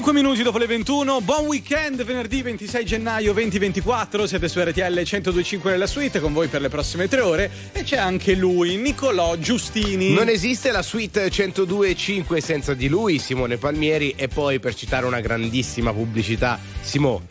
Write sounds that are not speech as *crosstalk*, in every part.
5 minuti dopo le 21, buon weekend venerdì 26 gennaio 2024, siete su RTL 1025 nella suite con voi per le prossime tre ore e c'è anche lui, Nicolò Giustini. Non esiste la suite 102.5 senza di lui, Simone Palmieri e poi per citare una grandissima pubblicità, Simone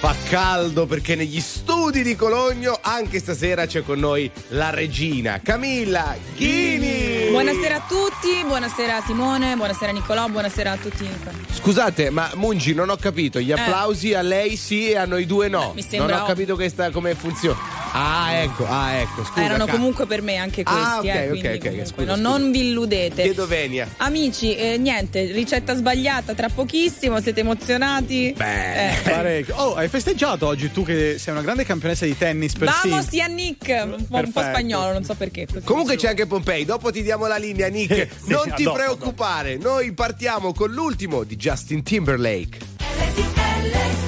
fa caldo perché negli studi di Cologno anche stasera c'è con noi la regina Camilla Ghini. Buonasera a tutti, buonasera Simone, buonasera Nicolò, buonasera a tutti. Scusate, ma Mungi non ho capito, gli eh. applausi eh. a lei sì e a noi due no. Mi sembra non ho capito questa, come funziona. Ah, ecco, ah, ecco. Scusa, Erano ca- comunque per me anche questi. Ah, ok, eh, ok, ok. Scusa, non, scusa. non, vi illudete. Chiedo venia. Amici, eh, niente, ricetta sbagliata tra pochissimo. Siete emozionati? Beh, eh. parecchio. Oh, hai festeggiato oggi tu che sei una grande campionessa di tennis per Vamos, sì. Nick. Un po', un po', spagnolo, non so perché. Comunque c'è anche Pompei. Dopo ti diamo la linea, Nick. sì, non ti dopo, preoccupare. Dopo. Noi partiamo con l'ultimo di Justin Timberlake. LTL.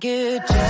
Get jealous,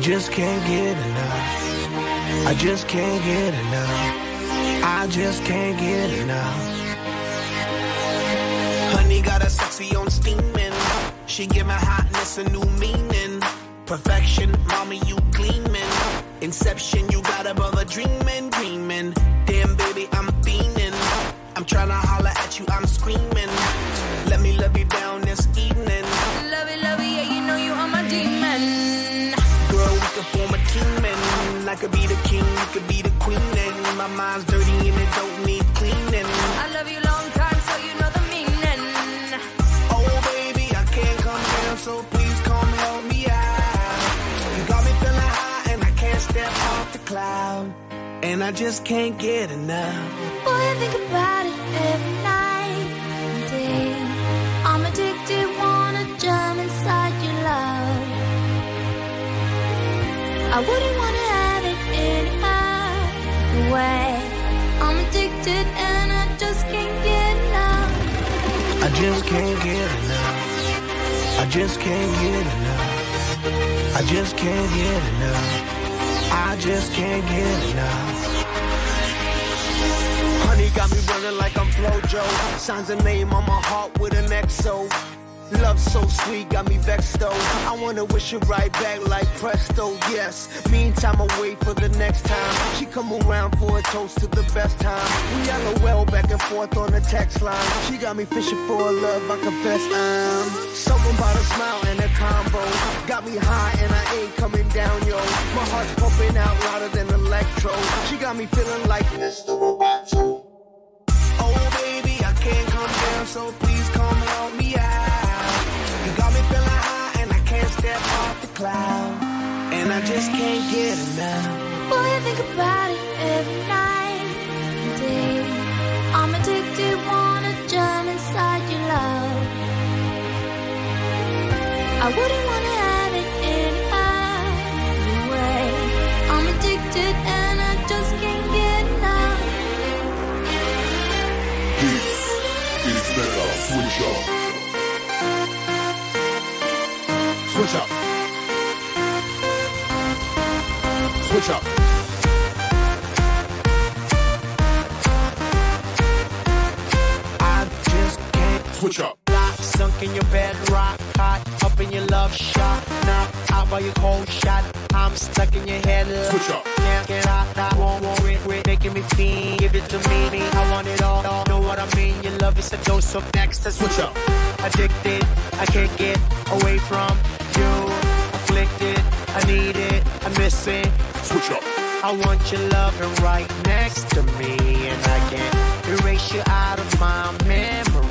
Just can't get enough. I just can't get enough. I just can't get enough. Honey got a sexy on steaming. She give my hotness a new meaning. Perfection, mommy, you gleaming. Inception, you got above a dreaming, dreaming. Damn, baby, I'm I just can't get enough. Boy, I think about it every night and day. I'm addicted, wanna jump inside your love. I wouldn't wanna have it any other way. I'm addicted and I just can't get enough. I just can't get enough. I just can't get enough. I just can't get enough. I just can't get enough. Got me running like I'm Flojo. Signs a name on my heart with an XO. Love so sweet, got me vexed though. I wanna wish it right back like presto, yes. Meantime, I wait for the next time. She come around for a toast to the best time. We LOL back and forth on the text line. She got me fishing for a love, I confess I'm. Someone bought a smile and a combo. Got me high and I ain't coming down, yo. My heart's pumping out louder than electro. She got me feeling like Mr. Roboto. Down, so please come help me out. You got me feeling high and I can't step off the cloud. And I just can't get enough. Boy, I think about it every night and day. I'm addicted, wanna jump inside your love. I wouldn't wanna have it any other way. I'm addicted Switch up. Switch up. I just can't Switch up. Lock, sunk in your bed, rock hot, up in your love shot. Now out by your cold shot, I'm stuck in your head. Switch up. Can't get out, I won't worry, quit making me feel. Give it to me, I want it all. all. Know what I mean? Your love is a dose of next. Switch up. Addicted, I can't get away from you. Afflicted, I need it, I miss it. Switch up. I want your loving right next to me, and I can't erase you out of my memory.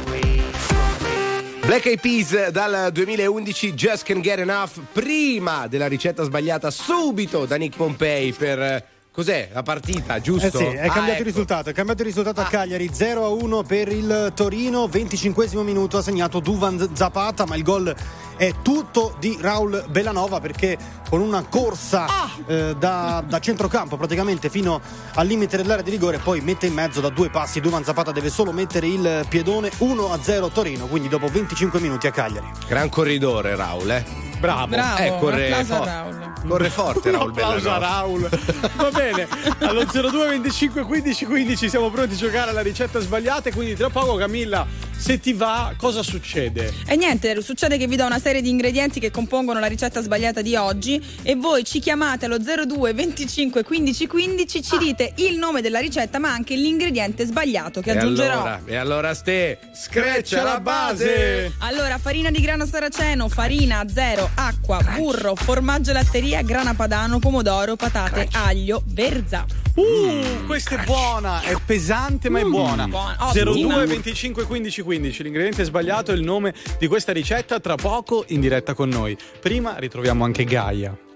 Black Eyed Peas dal 2011 Just Can't Get Enough prima della ricetta sbagliata subito da Nick Pompei per eh, cos'è la partita giusto? Eh sì, è Ah, cambiato ecco. il risultato, è cambiato il risultato a Cagliari 0 a 1 per il Torino, 25 minuto ha segnato Duvan Zapata, ma il gol è tutto di Raul Bellanova perché con una corsa eh, da, da centrocampo praticamente fino al limite dell'area di rigore poi mette in mezzo da due passi Duvan Zapata deve solo mettere il piedone 1 a 0 Torino, quindi dopo 25 minuti a Cagliari. Gran corridore Raul, eh. Bravo. Bravo, Eh, corre, applauso a fo- Raul. corre forte Raul applauso a. Raul. *laughs* Va bene. Allo 02 25 15 15 siamo pronti a giocare alla ricetta sbagliata. e Quindi tra poco, Camilla, se ti va, cosa succede? E niente, succede che vi do una serie di ingredienti che compongono la ricetta sbagliata di oggi e voi ci chiamate allo 02 25 15 15, ci dite il nome della ricetta ma anche l'ingrediente sbagliato che E aggiungerò. allora, e allora Ste, screccia la base. Allora, farina di grano saraceno, farina, zero, acqua, burro, formaggio latteria, grana padano, pomodoro, patate, aglio, verza. Uh, questa è buona, è pesante ma è buona. buona, ottima. 02 25 15 15, l'ingrediente sbagliato è il nome di questa ricetta tra poco in diretta con noi. Prima ritroviamo anche Gaia.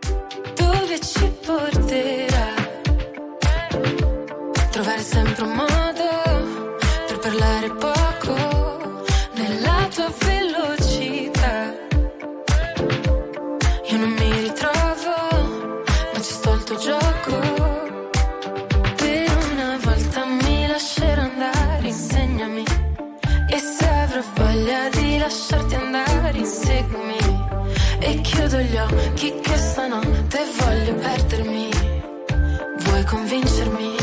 Gli occhi che stanotte voglio perdermi. Vuoi convincermi?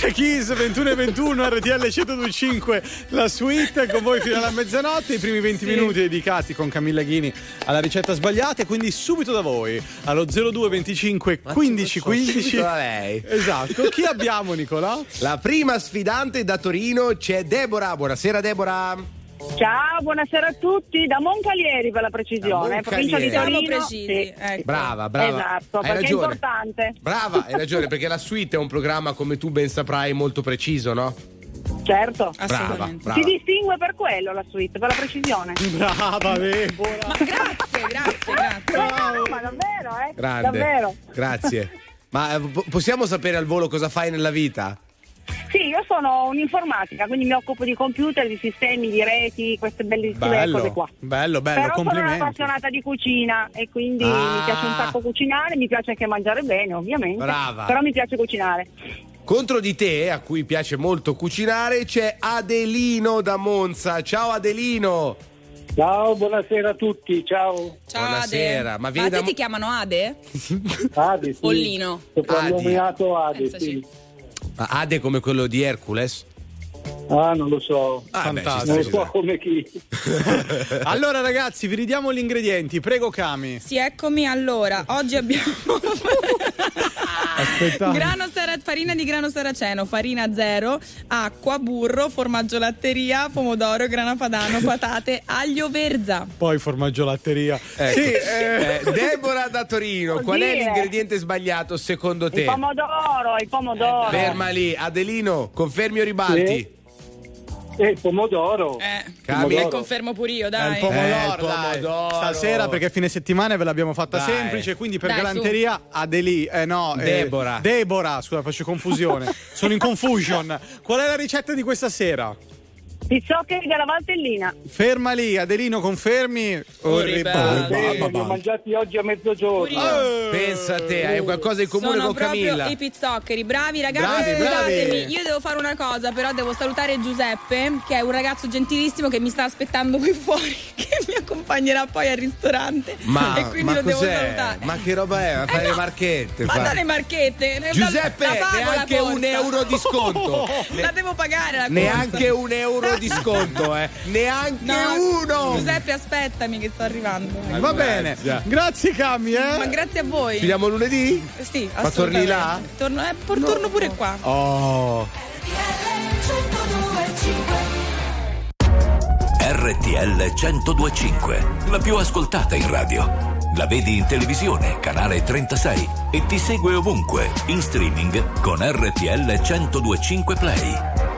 Alicia Keys 21 e 21 RTL 1025 la suite con voi fino alla mezzanotte i primi 20 minuti dedicati con Camilla Ghini alla ricetta sbagliata e quindi subito da voi allo 02 25 15 15 subito da lei. esatto chi abbiamo Nicolò? La prima sfidante da Torino c'è Deborah. Buonasera Deborah. Ciao, buonasera a tutti, da Moncalieri per la precisione, Da provincia di. Torino. Siamo precisi, Sì. ecco. Brava, brava. Esatto, Hai perché è ragione. importante. Brava, hai ragione, *laughs* perché la suite è un programma, come tu ben saprai, molto preciso, no? Certo. Brava, brava. Si distingue per quello la suite, per la precisione. brava Deborah Ma grazie, grazie, grazie. No, no, ma davvero, eh? Grande. Davvero. Grazie. *laughs* Ma eh, po- possiamo sapere al volo cosa fai nella vita? Sì, io sono un'informatica, quindi mi occupo di computer, di sistemi, di reti, queste bellissime bello cose qua. bello bello Però sono complimenti un'appassionata di cucina e quindi Ah. mi piace un sacco cucinare, mi piace anche mangiare bene, ovviamente. Brava. Però mi piace cucinare. Contro di te, a cui piace molto cucinare, c'è Adelino da Monza. Ciao Adelino. Ciao, buonasera a tutti, ciao. Ciao Buonasera, Ade. ma Ma, vieni a te da- ti chiamano Ade? Ade, sì. Pollino. Soprannominato Ade, Pensaci. sì. Ade come quello di Hercules? Ah, non lo so. Ah, beh, Fantastico. Non sta, lo so come chi. *laughs* allora ragazzi vi ridiamo gli ingredienti prego Cami Sì, eccomi. Allora, oggi abbiamo *laughs* sara- farina di grano saraceno, farina zero, acqua, burro, formaggio latteria, pomodoro, grana padano, patate, aglio verza. poi formaggio latteria Ecco. sì eh, Eh, Deborah da Torino, qual è Oddio. l'ingrediente sbagliato secondo te? Il pomodoro, il pomodoro. Ferma lì, Adelino, confermi o ribalti? Sì. E il pomodoro. Eh, Cami. e confermo pure io, Eh, il dai. pomodoro, Eh, il dai. pomodoro. Stasera perché fine settimana ve l'abbiamo fatta Dai. semplice, quindi per Dai, galanteria Adeli, eh no, eh, Deborah. Deborah, scusa, faccio confusione. *laughs* Sono in confusion. Qual è la ricetta di questa sera? Pizzoccheri della Valtellina. Ferma lì, Adelino, confermi? O ribalti. Sì, li ho mangiati oggi a mezzogiorno. Eh, Pensa a te, hai qualcosa in comune Sono con proprio Camilla. i pizzoccheri, bravi ragazzi. Bravi, bravi. Scusatemi, io devo fare una cosa, però devo salutare Giuseppe, che è un ragazzo gentilissimo che mi sta aspettando qui *laughs* fuori, che mi accompagnerà poi al ristorante. Ma, e quindi ma lo devo salutare. Ma che roba è? A fare no, le marchette? Ma fa. dalle marchette. Giuseppe, neanche un euro di sconto. *laughs* La devo pagare la corsa. Neanche un euro di sconto, eh. Neanche No, uno. Giuseppe, aspettami che sto arrivando. Va bene. Già. Grazie Cami, Ma eh. grazie a voi. Ci vediamo lunedì? Sì, Ma torni là? assolutamente. Torno, eh, por- torno pure qua. Oh. RTL 1025, la più ascoltata in radio. La vedi in televisione, canale 36 e ti segue ovunque, in streaming con RTL 1025 Play.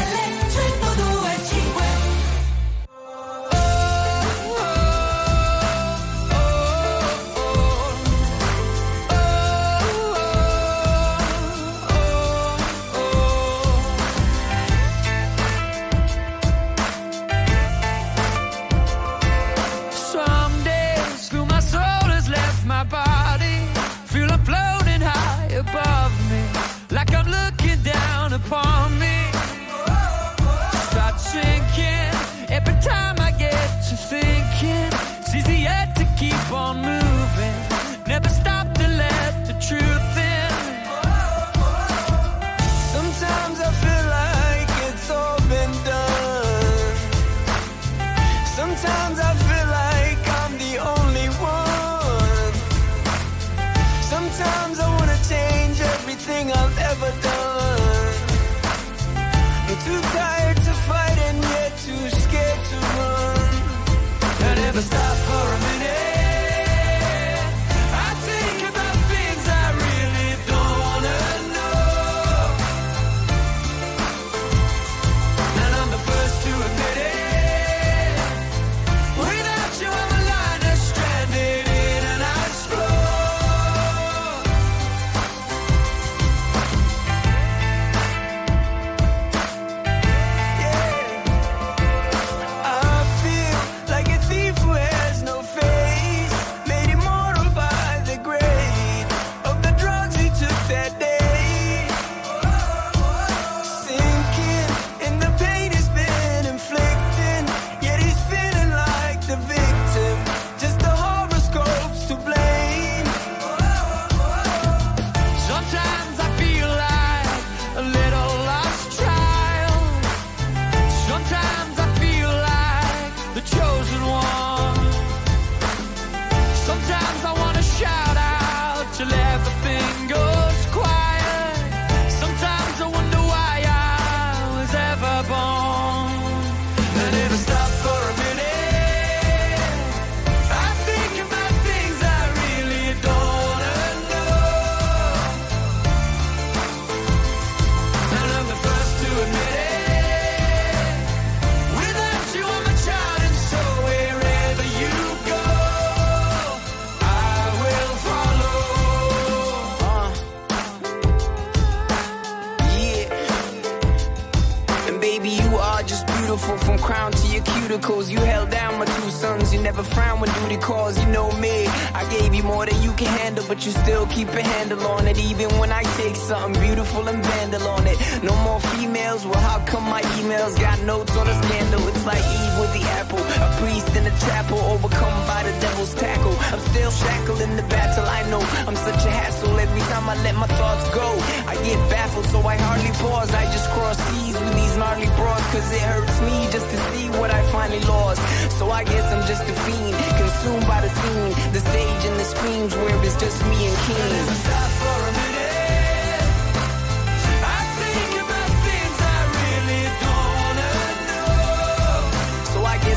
beautiful from crown to your cuticles. You held down my two sons. You never frown when duty calls. You know me. I gave you more than you can handle, but you still keep a handle on it. Even when I take something beautiful and vandal on it. No more females. Well, how come my emails got notes on a scandal? It's like Eve with the apple. A priest in a chapel, overcome by the devil's tackle. I'm still shackled in the battle. I know I'm such a hassle every time I let my thoughts go. I get baffled, so I hardly pause. I just cross seas with these gnarly broads, cause it hurts me just to see what I finally lost. So I guess I'm just a fiend, consumed by the scene, the stage and the screams where it's just me and King. Stop for a minute.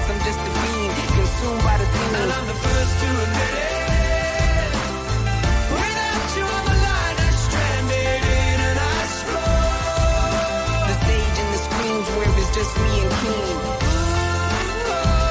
I'm just a fiend, consumed by the scene. And I'm the first to admit it. Just me and King.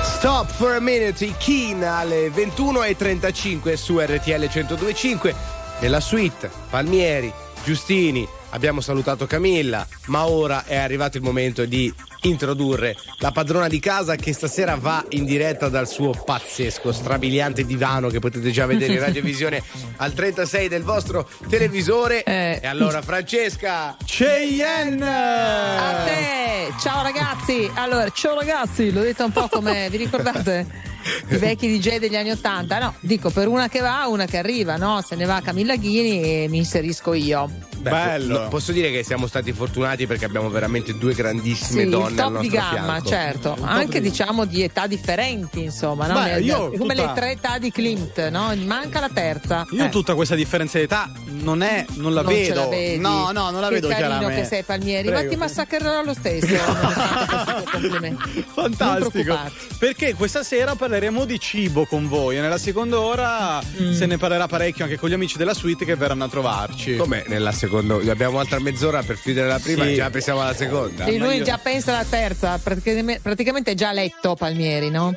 Stop for a minute, Keen alle 21.35 su RTL 1025. Nella suite, Palmieri, Giustini, abbiamo salutato Camilla, ma ora è arrivato il momento di introdurre la padrona di casa che stasera va in diretta dal suo pazzesco, strabiliante divano che potete già vedere in *laughs* radiovisione al 36 del vostro televisore. Eh. E allora Francesca Cheyenne! A te! Ciao ragazzi! Allora, ciao ragazzi, l'ho detto un po' come vi ricordate? *laughs* i vecchi DJ degli anni Ottanta. No, dico per una che va, una che arriva, no? Se ne va Camilla Ghini e mi inserisco io. Beh, Bello. Posso dire che siamo stati fortunati perché abbiamo veramente due grandissime sì, donne. Il top di gamma, fianco. certo. Anche di... diciamo di età differenti, insomma. No? Beh, io, come tutta... le tre età di Clint, no? Manca la terza. Io eh. tutta questa differenza di età non, è, non la non vedo. La no, no, non la che vedo chiaramente. che sei Palmieri, Prego. ma ti massacrerò lo stesso. Eh, *laughs* Fantastico. Perché questa sera parliamo parleremo di cibo con voi e nella seconda ora mm. se ne parlerà parecchio anche con gli amici della suite che verranno a trovarci. Come nella seconda? Abbiamo altra mezz'ora per chiudere la prima sì. e già pensiamo alla seconda. Sì, lui io... già pensa alla terza, praticamente è già letto Palmieri, no?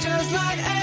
just like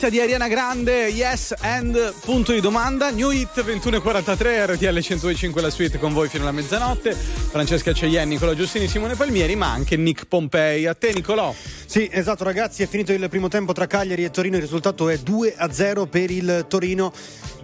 bellezza di Ariana Grande, yes and punto di domanda. New Hit 2143 RTL 1025 la suite con voi fino alla mezzanotte. Francesca Ceien, Nicola Giustini, Simone Palmieri, ma anche Nick Pompei. A te Nicolò. Sì, esatto ragazzi, è finito il primo tempo tra Cagliari e Torino, il risultato è 2 a 0 per il Torino.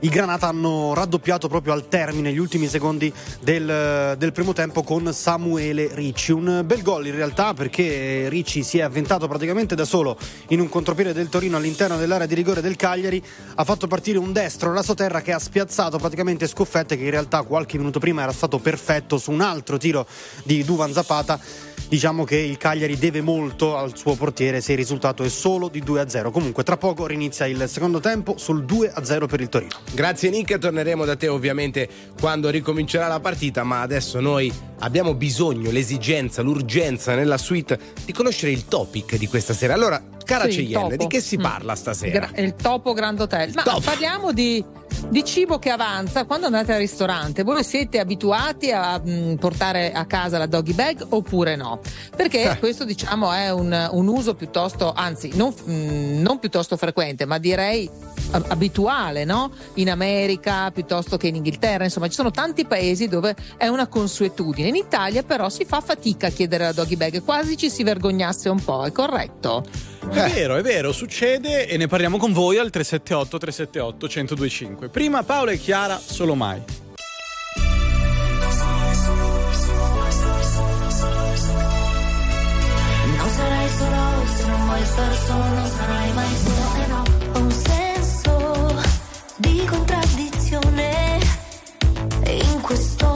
I Granata hanno raddoppiato proprio al termine, gli ultimi secondi del, del primo tempo con Samuele Ricci. Un bel gol in realtà perché Ricci si è avventato praticamente da solo in un contropiede del Torino all'interno dell'area di rigore del Cagliari, ha fatto partire un destro alla terra che ha spiazzato praticamente Scoffette che in realtà qualche minuto prima era stato perfetto su un altro tiro di Duvan Zapata diciamo che il Cagliari deve molto al suo portiere se il risultato è solo di 2-0. Comunque tra poco rinizia il secondo tempo sul 2-0 per il Torino. Grazie Nick, torneremo da te ovviamente quando ricomincerà la partita, ma adesso noi abbiamo bisogno, l'esigenza, l'urgenza nella suite di conoscere il topic di questa sera. Allora, cara Sì, Cheyenne, topo. di che si Mm. parla stasera? Gra- il topo Grand Hotel. Ma Top. parliamo di, di cibo che avanza. Quando andate al ristorante, voi siete abituati a mm, portare a casa la doggy bag oppure no? Perché Eh. questo, diciamo, è un, un uso piuttosto, anzi, non, mm, non piuttosto frequente, ma direi abituale, no? In America piuttosto che in Inghilterra, insomma, ci sono tanti paesi dove è una consuetudine. In Italia, però, si fa fatica a chiedere la doggy bag, quasi ci si vergognasse un po', è corretto? È vero, è vero, succede e ne parliamo con voi al 378 378 1025. Prima Paola e Chiara, solo mai. Non sarai solo se non vuoi stare solo, non sarai mai solo questo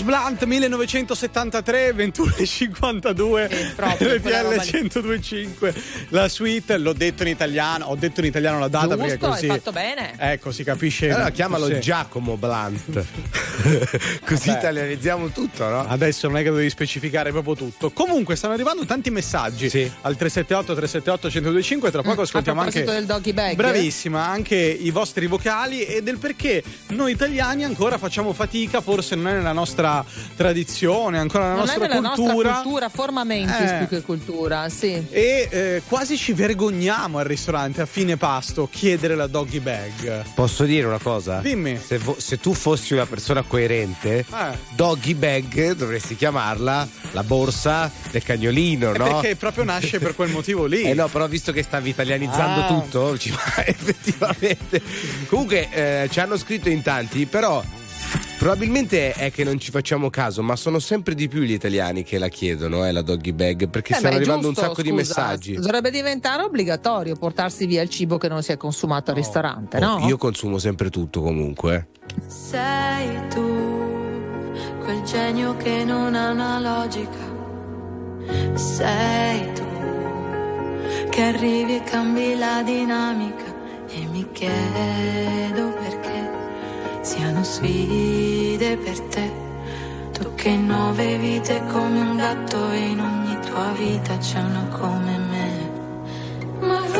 James Blunt 1973 21.52 proprio, quella roba RTL lì. 1025 la suite l'ho detto in italiano ho detto in italiano la data perché Giusto, così hai fatto bene. ecco si capisce Allora chiamalo Sì. Giacomo Blunt. *laughs* Così Vabbè. italianizziamo tutto, no? Adesso non è che devi specificare proprio tutto. Comunque stanno arrivando tanti messaggi al 378 378 1025 tra poco ascoltiamo Mm, A proposito anche del doggy bag. Bravissima, anche i vostri vocali e del perché noi italiani ancora facciamo fatica, forse non è nella nostra tradizione, ancora nella Non è nostra nella cultura. nostra cultura, forma mentis Eh. più che cultura, sì. E eh, quasi ci vergogniamo al ristorante a fine pasto chiedere la doggy bag. Posso dire una cosa? Dimmi. Se, vo- se tu fossi una persona coerente, Eh. doggy bag dovresti chiamarla la borsa del cagnolino, Eh, no? Perché proprio nasce per quel motivo lì. *laughs* Eh no, però visto che stavi italianizzando Ah. tutto, ci va *laughs* effettivamente. Comunque eh, ci hanno scritto in tanti, però Probabilmente è che non ci facciamo caso, ma sono sempre di più gli italiani che la chiedono, eh, la doggy bag, perché Eh, stanno beh, arrivando giusto, un sacco di scusa, messaggi. Dovrebbe diventare obbligatorio portarsi via il cibo che non si è consumato al ristorante, no? Io consumo sempre tutto comunque. Sei tu, quel genio che non ha una logica. Sei tu, che arrivi e cambi la dinamica. E mi chiedo siano sfide per te. Tu che nove vite come un gatto e in ogni tua vita c'è una come me. Ma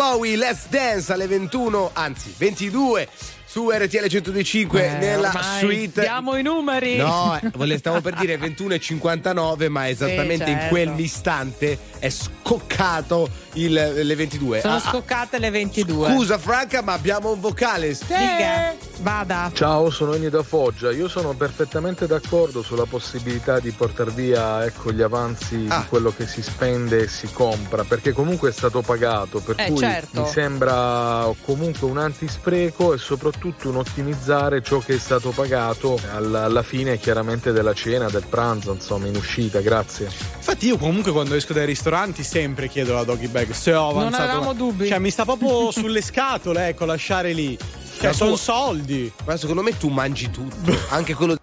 Bowie, Let's Dance alle 21, anzi 22 su RTL 1025 Eh, nella suite. Diamo i numeri. No, stavo per dire 21.59, ma esattamente Sì, in certo. quell'istante è scoccato il- le 22. Sono Ah, ah, scoccate le 22. Scusa Franca, ma abbiamo un vocale. Dica. Vada. Ciao, sono Ennio da Foggia. Io sono perfettamente d'accordo sulla possibilità di portare via ecco, gli avanzi Ah. di quello che si spende e si compra, perché comunque è stato pagato, per Eh, cui certo. mi sembra comunque un antispreco e soprattutto un ottimizzare ciò che è stato pagato alla, alla fine chiaramente della cena, del pranzo, insomma, in uscita. Grazie. Infatti io comunque quando esco dai ristoranti sempre chiedo la doggy bag se ho Non avanzato. avevamo dubbi. Cioè mi sta proprio *laughs* sulle scatole, ecco, lasciare lì. Cioè sono soldi. Ma secondo me tu mangi tutto, *laughs* anche quello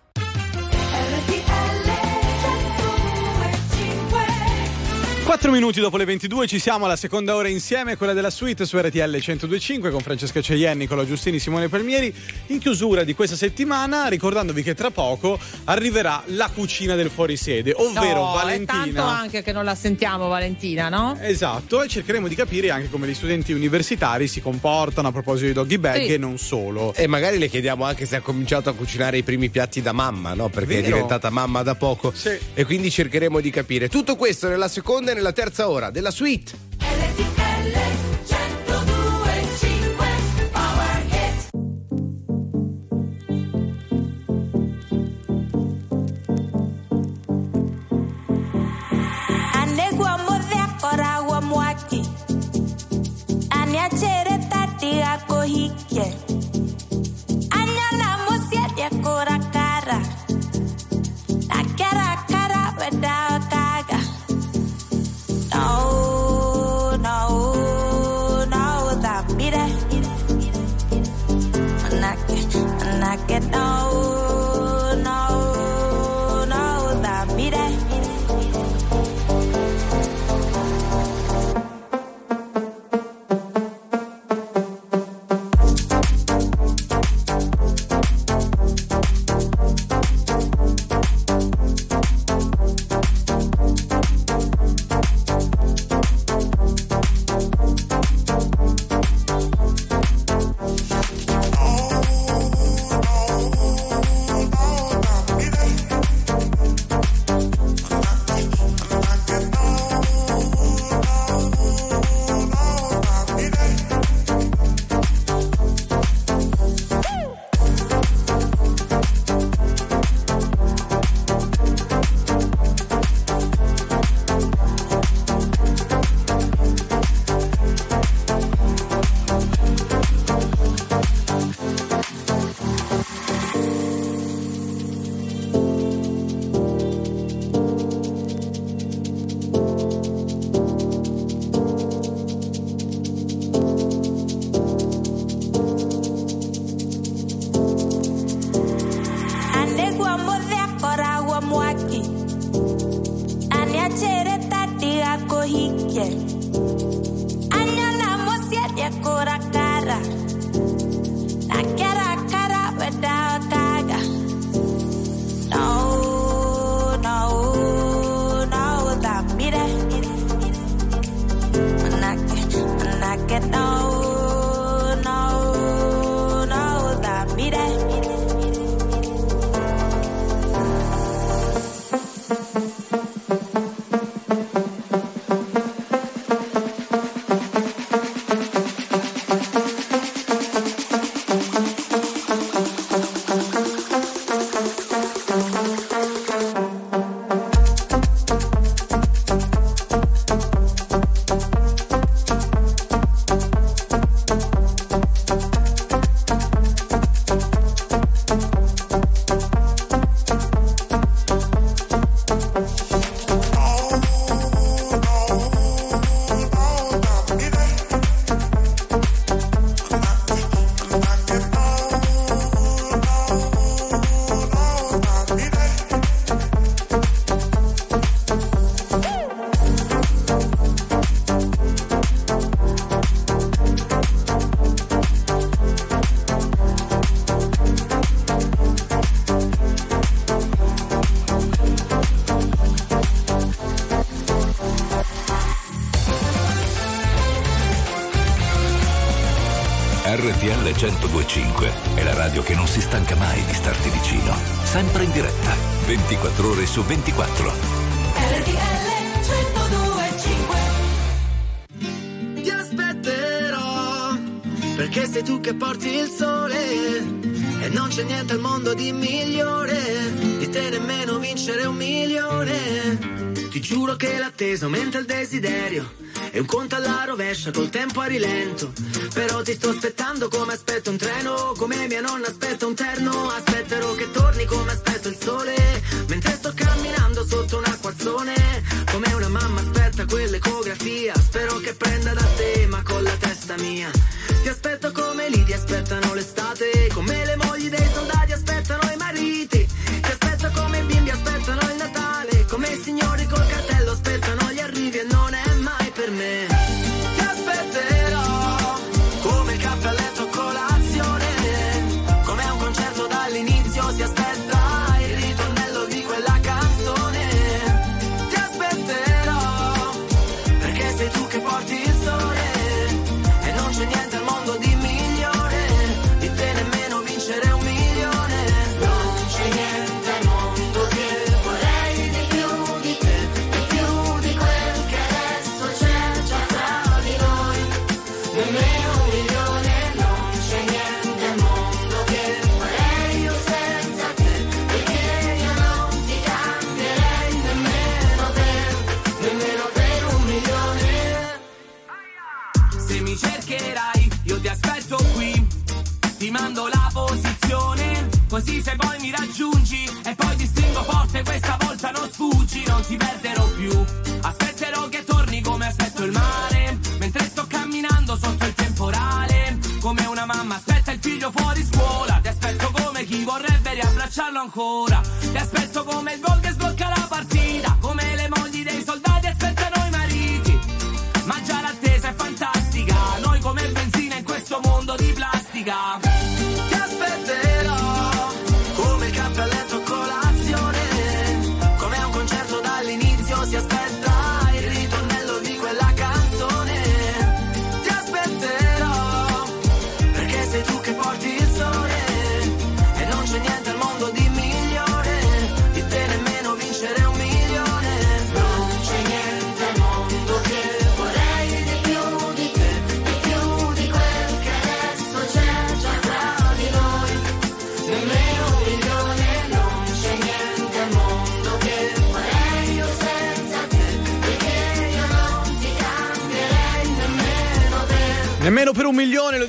4 minuti dopo le 22 ci siamo alla seconda ora insieme, quella della suite su RTL 1025 con Francesca Ceglienni, Nicola Giustini, Simone Palmieri. In chiusura di questa settimana, ricordandovi che tra poco arriverà la cucina del fuorisede, ovvero No, È tanto Valentina. anche che non la sentiamo, Valentina, no? Esatto, e cercheremo di capire anche come gli studenti universitari si comportano a proposito di doggy bag Sì. e non solo. E magari le chiediamo anche se ha cominciato a cucinare i primi piatti da mamma, no? Perché è Vero. diventata mamma da poco. Sì. E quindi cercheremo di capire. Tutto questo nella seconda e nella terza ora della suite. Anegwa modhia anake, no, 1025 è la radio che non si stanca mai di starti vicino. Sempre in diretta, 24 ore su 24. RTL 1025 Ti aspetterò perché sei tu che porti il sole e non c'è niente al mondo di migliore di te nemmeno vincere un milione. Ti giuro che l'attesa aumenta il desiderio e un conto alla rovescia col tempo a rilento. Però ti sto aspettando come aspetto un treno, come mia nonna aspetta un terno. Aspetterò che torni come aspetto il sole, mentre sto camminando sotto un acquazzone. Come una mamma aspetta quell'ecografia, spero che prenda da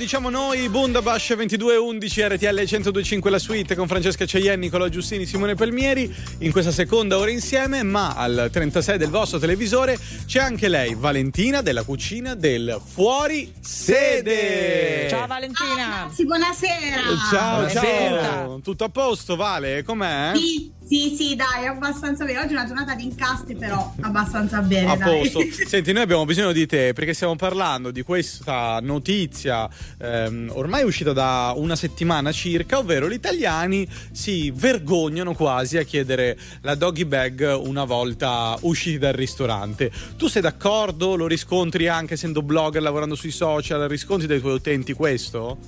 diciamo noi, Bundabash 2211 RTL 1025 la suite con Francesca Ceienni, Nicola Giustini, Simone Palmieri in questa seconda ora insieme, ma al 36 del vostro televisore c'è anche lei, Valentina della cucina del Fuori Sede. Ciao Valentina. Ragazzi, buonasera. Ciao, ciao. Benvenuta. Tutto a posto, Vale? Com'è? Sì, sì, sì, dai, abbastanza bene. Oggi è una giornata di incastri, però abbastanza bene. A dai. posto. *laughs* Senti, noi abbiamo bisogno di te perché stiamo parlando di questa notizia ehm, ormai uscita da una settimana circa, ovvero gli italiani si vergognano quasi a chiedere la doggy bag una volta usciti dal ristorante. Tu sei d'accordo? Lo riscontri anche essendo blogger, lavorando sui social? Riscontri dai tuoi utenti questo?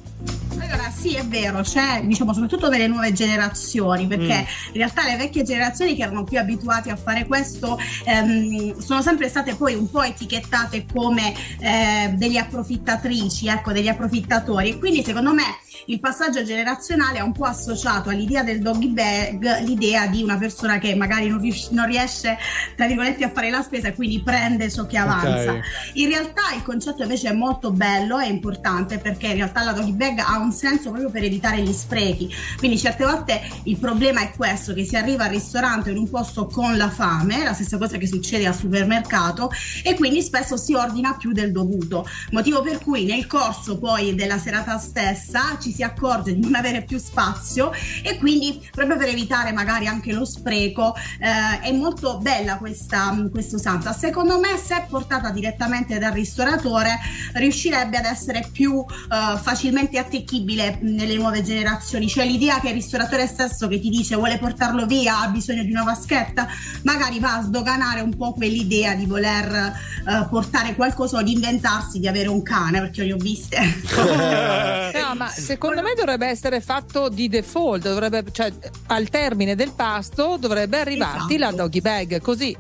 Allora, sì, è vero, c'è, diciamo, soprattutto per le nuove generazioni, perché Mm. in realtà le vecchie generazioni che erano più abituate a fare questo ehm, sono sempre state poi un po' etichettate come eh, degli approfittatrici, ecco, degli approfittatori. E quindi, secondo me, il passaggio generazionale ha un po' associato all'idea del doggy bag l'idea di una persona che magari non, rius- non riesce, tra virgolette, a fare la spesa e quindi prende ciò che avanza. Ok. In realtà il concetto invece è molto bello e importante perché in realtà la doggy bag ha un senso proprio per evitare gli sprechi. Quindi certe volte il problema è questo, che si arriva al ristorante in un posto con la fame, la stessa cosa che succede al supermercato e quindi spesso si ordina più del dovuto. Motivo per cui nel corso poi della serata stessa ci ci si accorge di non avere più spazio e quindi proprio per evitare magari anche lo spreco eh, è molto bella questa, questa usanza. Secondo me se portata direttamente dal ristoratore riuscirebbe ad essere più eh, facilmente attecchibile nelle nuove generazioni, cioè l'idea che il ristoratore stesso che ti dice vuole portarlo via, ha bisogno di una vaschetta, magari va a sdoganare un po' quell'idea di voler eh, portare qualcosa o di inventarsi di avere un cane, perché le ho viste. *laughs* No, ma secondo me dovrebbe essere fatto di default, dovrebbe, cioè al termine del pasto dovrebbe arrivarti la doggy bag, così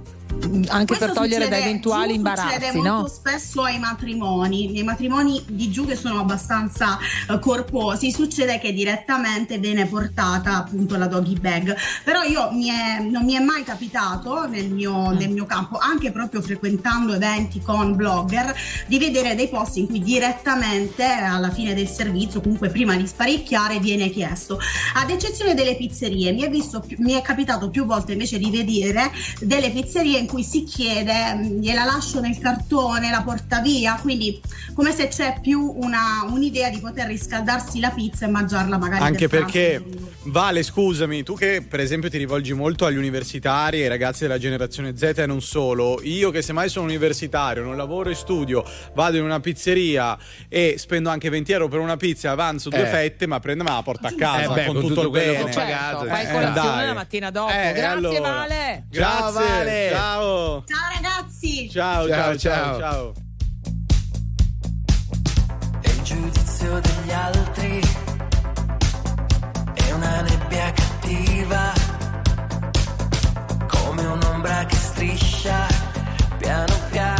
anche per Questo togliere da succede- eventuali giù imbarazzi, Succede no? molto spesso ai matrimoni, nei matrimoni di giù che sono abbastanza eh, corposi, succede che direttamente viene portata appunto la doggy bag. Però io mi è- non mi è mai capitato nel Mm. mio, nel mio campo, anche proprio frequentando eventi con blogger, di vedere dei posti in cui direttamente alla fine del servizio, comunque prima di sparecchiare, viene chiesto. Ad eccezione delle pizzerie, mi è, visto mi è capitato più volte invece di vedere delle pizzerie in cui si chiede "Mm, gliela lascio nel cartone, la porta via, quindi come se c'è più una- un'idea di poter riscaldarsi la pizza e mangiarla magari Anche per perché, Vale, scusami, tu che per esempio ti rivolgi molto agli universitari, ai ragazzi della generazione Z e non solo, io che semmai sono universitario, non lavoro e studio, vado in una pizzeria e spendo anche 20 euro per una pizza, avanzo due Eh. fette, ma prendo me la porto a casa Eh beh, con, con tutto, tutto il quello bene. che ho pagato. Fai Eh, colazione dai. la mattina dopo. Eh, Grazie, allora. Vale. Grazie, Ciao, Vale. ciao. Ciao ragazzi! Ciao, ciao, Ciao, ciao, ciao. ciao. E il giudizio degli altri è una nebbia cattiva, come un'ombra che striscia piano piano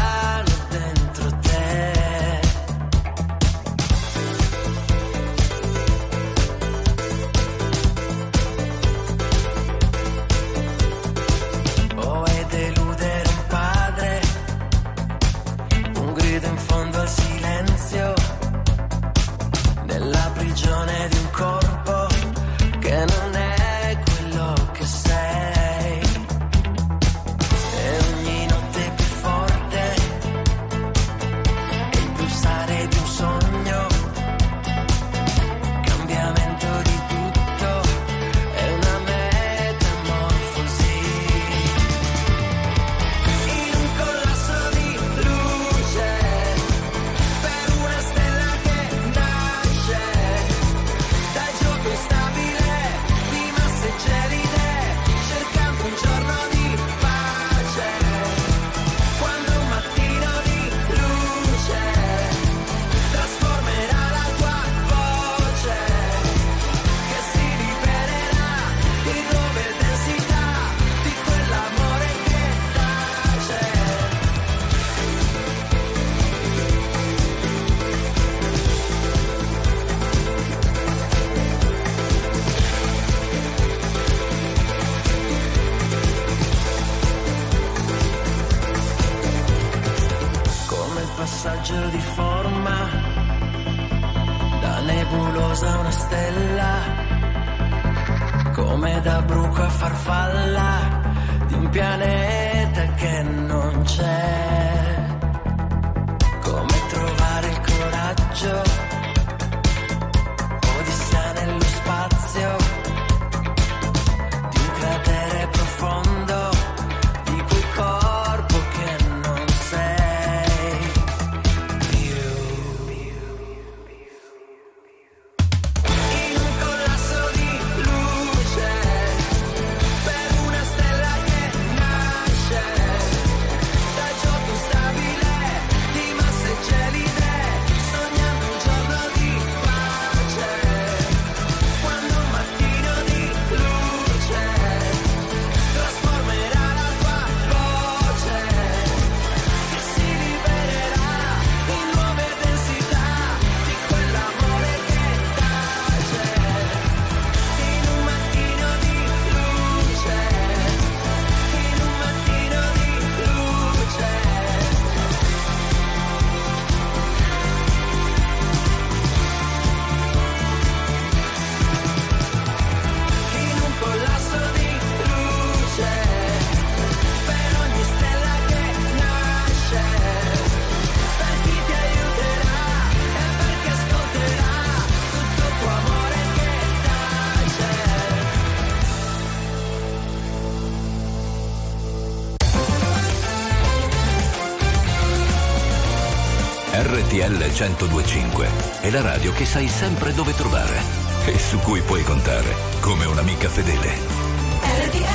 1025 è la radio che sai sempre dove trovare e su cui puoi contare come un'amica fedele.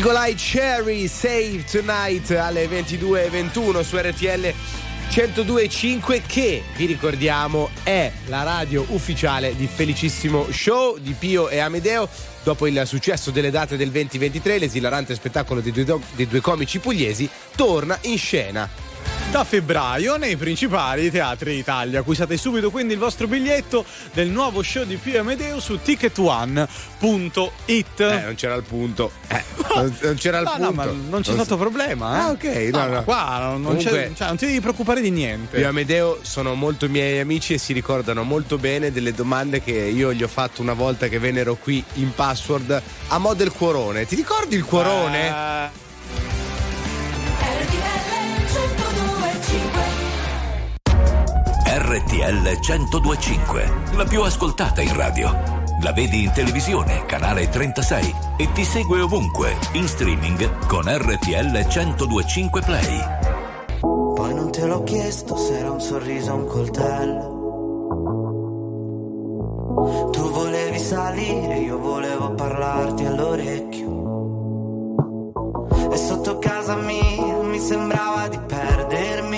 Eye Cherry Save Tonight alle 22.21 su RTL 102.5 che vi ricordiamo è la radio ufficiale di Felicissimo Show di Pio e Amedeo dopo il successo delle date del 2023 l'esilarante spettacolo dei due, do- dei due comici pugliesi torna in scena Da febbraio nei principali teatri d'Italia. Acquistate subito quindi il vostro biglietto del nuovo show di Pio Amedeo su ticketone.it. Eh, non c'era il punto. Non, non c'era il No, punto. no, ma non c'è stato problema. Eh? Ah, ok. No, ma no. Qua non, non c'è- Comunque- cioè, non ti devi preoccupare di niente. Io e Amedeo sono molto miei amici e si ricordano molto bene delle domande che io gli ho fatto una volta che vennero qui in password a mo' del cuorone. Ti ricordi il cuorone? Eh, RTL 1025, la più ascoltata in radio. La vedi in televisione, canale 36 e ti segue ovunque, in streaming con RTL 1025 Play. Poi non te l'ho chiesto se era un sorriso o un coltello. Tu volevi salire, io volevo parlarti all'orecchio. E sotto casa mia mi sembrava di perdermi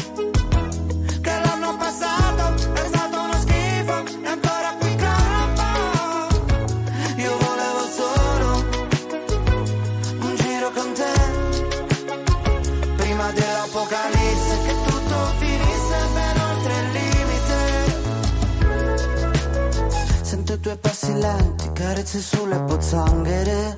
lenti, carezze sulle pozzanghere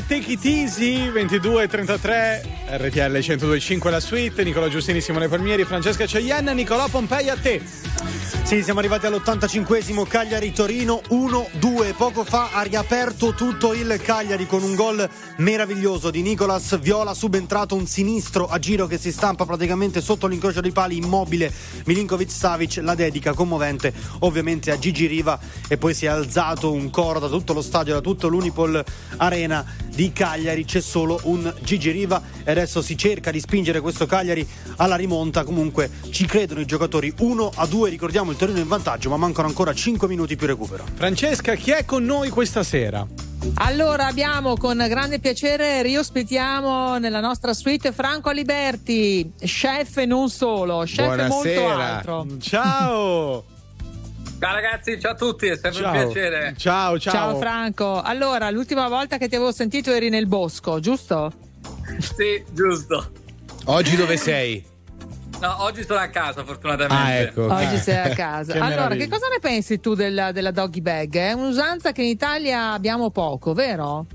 Take It Easy 22.33 RTL 102.5 la suite Nicola Giustini, Simone Palmieri, Francesca Ceienna Nicolò Pompei a te Sì, siamo arrivati all'85esimo Cagliari-Torino 1-2. Poco fa ha riaperto tutto il Cagliari con un gol meraviglioso di Nicolas Viola, subentrato un sinistro a giro che si stampa praticamente sotto l'incrocio dei pali immobile. Milinkovic Savic la dedica commovente ovviamente a Gigi Riva e poi si è alzato un coro da tutto lo stadio, da tutto l'Unipol Arena di Cagliari. C'è solo un Gigi Riva e adesso si cerca di spingere questo Cagliari alla rimonta. Comunque ci credono i giocatori 1 a 2. Ricordiamo il Torino in vantaggio, ma mancano ancora 5 minuti più recupero. Francesca, chi è con noi questa sera? Allora abbiamo con grande piacere riospitiamo nella nostra suite Franco Aliberti, chef e non solo, chef e molto altro. Ciao! *laughs* Ciao ragazzi, ciao a tutti, è sempre Ciao. un piacere. Ciao, Ciao Franco. Allora, l'ultima volta che ti avevo sentito eri nel bosco, giusto? Sì, giusto. Oggi dove sei? No, oggi sono a casa fortunatamente. Ah, ecco. Oggi sei a *laughs* casa. Che allora, meraviglia. che cosa ne pensi tu della, della doggy bag? È un'usanza che in Italia abbiamo poco, vero?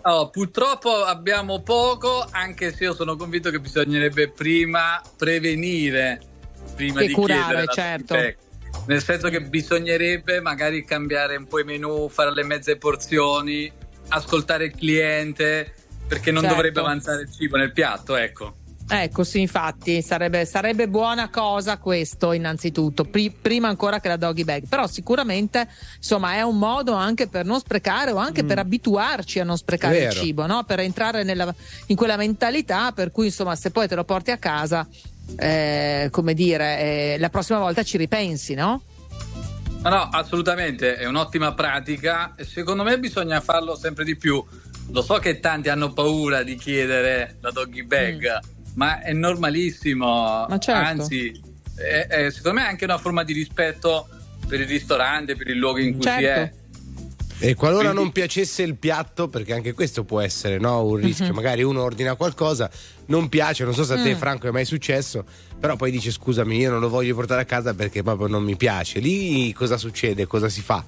Oh, purtroppo abbiamo poco, anche se io sono convinto che bisognerebbe prima prevenire prima Che di curare, chiedere la certo. feedback. Nel senso che bisognerebbe magari cambiare un po' i menù, fare le mezze porzioni, ascoltare il cliente, perché non Certo. dovrebbe avanzare il cibo nel piatto, ecco. Ecco, sì, infatti, sarebbe, sarebbe buona cosa questo innanzitutto, pri- prima ancora che la doggy bag, però sicuramente insomma è un modo anche per non sprecare o anche per abituarci a non sprecare il Vero. cibo, no? per entrare nella- in quella mentalità per cui insomma se poi te lo porti a casa, eh, come dire, eh, la prossima volta ci ripensi, no? No, no, assolutamente, è un'ottima pratica e secondo me bisogna farlo sempre di più. Lo so che tanti hanno paura di chiedere la doggy bag, ma è normalissimo. Ma certo. Anzi, è- è- secondo me è anche una forma di rispetto per il ristorante, per il luogo in cui si è. E qualora Quindi- non piacesse il piatto, perché anche questo può essere no, un rischio, Mhm. magari uno ordina qualcosa, non piace, non so se a te Mm. Franco è mai successo, però poi dice scusami io non lo voglio portare a casa perché proprio non mi piace. Lì cosa succede? Cosa si fa?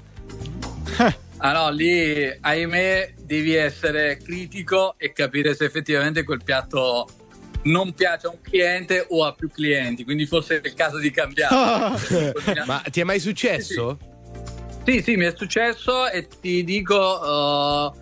Ah no, lì ahimè devi essere critico e capire se effettivamente quel piatto non piace a un cliente o a più clienti, quindi forse è il caso di cambiare. *laughs* Ma ti è mai successo? Sì, sì, mi è successo e ti dico, eh,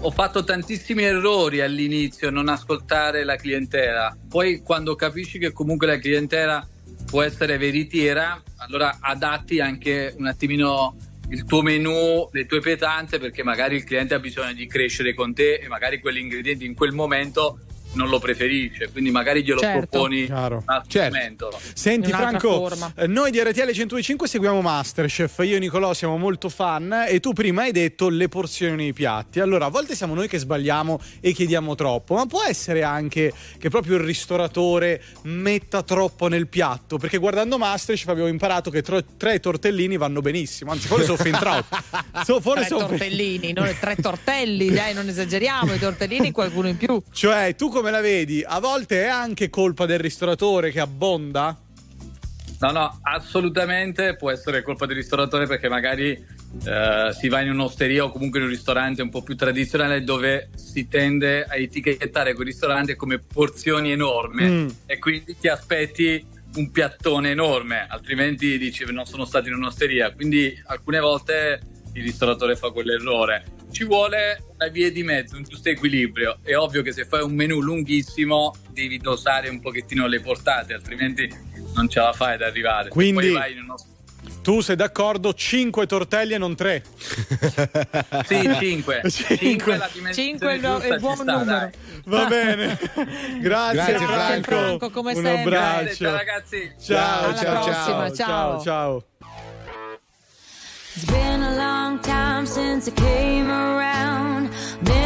ho fatto tantissimi errori all'inizio, non ascoltare la clientela. Poi quando capisci che comunque la clientela può essere veritiera, allora adatti anche un attimino il tuo menù, le tue pietanze, perché magari il cliente ha bisogno di crescere con te e magari quell'ingrediente in quel momento non lo preferisce, quindi magari glielo Certo. proponi Chiaro. a strumento. Senti Franco, forma. eh, noi di RTL 105 seguiamo Masterchef, io e Nicolò siamo molto fan e tu prima hai detto le porzioni nei piatti. Allora, a volte siamo noi che sbagliamo e chiediamo troppo, ma può essere anche che proprio il ristoratore metta troppo nel piatto, perché guardando Masterchef abbiamo imparato che tro- tre tortellini vanno benissimo, anzi forse sono fin troppo. *laughs* So, forse tre sono fin- tortellini, non tre tortelli, dai, non esageriamo, i tortellini qualcuno in più. Cioè, tu come la vedi? A volte è anche colpa del ristoratore che abbonda? No, no, assolutamente può essere colpa del ristoratore perché magari eh, si va in un'osteria o comunque in un ristorante un po' più tradizionale dove si tende a etichettare quel ristorante come porzioni enormi Mm. e quindi ti aspetti un piattone enorme, altrimenti dici non sono stato in un'osteria. Quindi alcune volte il ristoratore fa quell'errore. Ci vuole una via di mezzo, un giusto equilibrio. È ovvio che se fai un menù lunghissimo devi dosare un pochettino le portate, altrimenti non ce la fai ad arrivare. Quindi- poi vai in uno Tu sei d'accordo? 5 tortelli e non 3. *laughs* Sì, 5. 5 *laughs* la dimensione Cinque è il- è buon sta, numero. dai. Va bene. *laughs* Grazie, Grazie, Franco. Franco, come Un sempre. abbraccio. Ciao ragazzi. Ciao, Alla ciao, prossima, ciao, ciao. ciao. It's been a long time since I came around. Been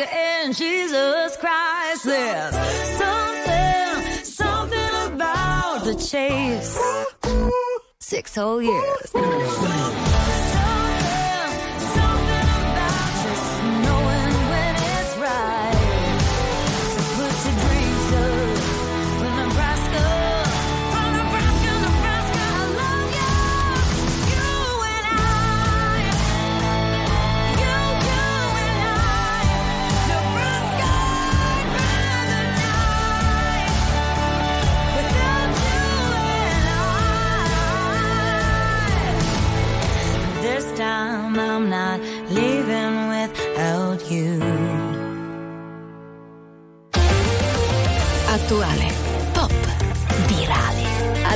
Oscar and Jesus Christ. There's something, something about the chase. Six whole years.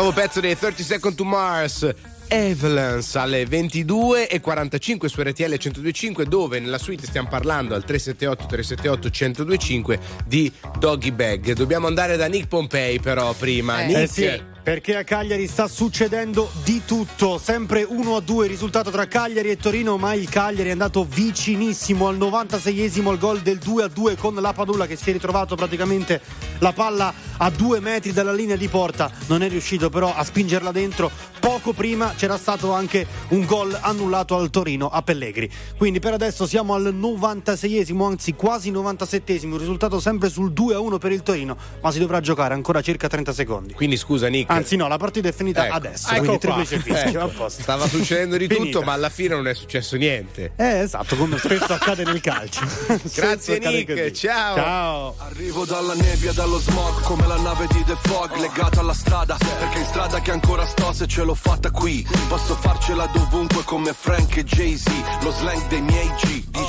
Nuovo pezzo dei 30 Second to Mars. Evelance alle 22 e 45 su RTL 1025 dove nella suite stiamo parlando al 378 378 1025 di Doggy Bag. Dobbiamo andare da Nick Pompei però prima. Eh, Nick, sì, perché a Cagliari sta succedendo di tutto. Sempre 1 a 2 il risultato tra Cagliari e Torino, ma il Cagliari è andato vicinissimo al 96esimo al gol del 2 a 2 con la Padula che si è ritrovato praticamente la palla a due metri dalla linea di porta. Non è riuscito però a spingerla dentro. Poco prima c'era stato anche un gol annullato al Torino a Pellegri. Quindi per adesso siamo al 96esimo, anzi quasi 97esimo. Il risultato sempre sul 2 a 1 per il Torino, ma si dovrà giocare ancora circa 30 secondi. Quindi scusa Nick. Anzi no, la partita è finita Ecco. adesso, Ecco quindi qua. triplice fischio, Ecco. Stava succedendo di *laughs* tutto, Finita. ma alla fine non è successo niente. Eh, esatto, come spesso accade nel calcio. *laughs* Grazie Nick, ciao. Ciao. Arrivo dalla nebbia, dallo smog come la nave di The Fog legata alla strada perché in strada che ancora sto se ce l'ho fatta qui. Posso farcela dovunque come Frank e Jay-Z lo slang dei miei G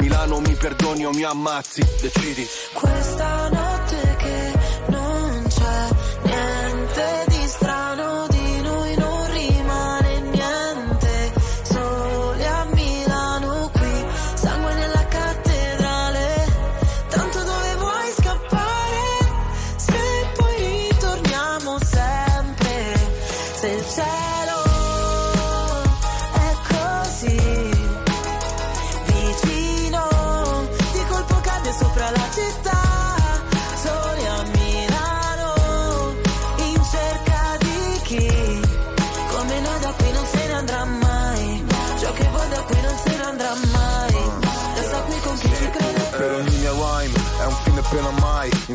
Milano mi perdoni o mi ammazzi decidi. Questa notte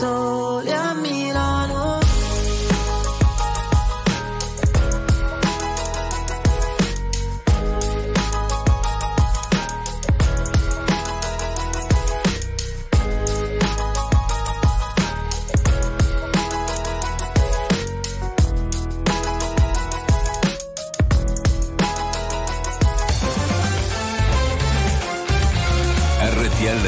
niente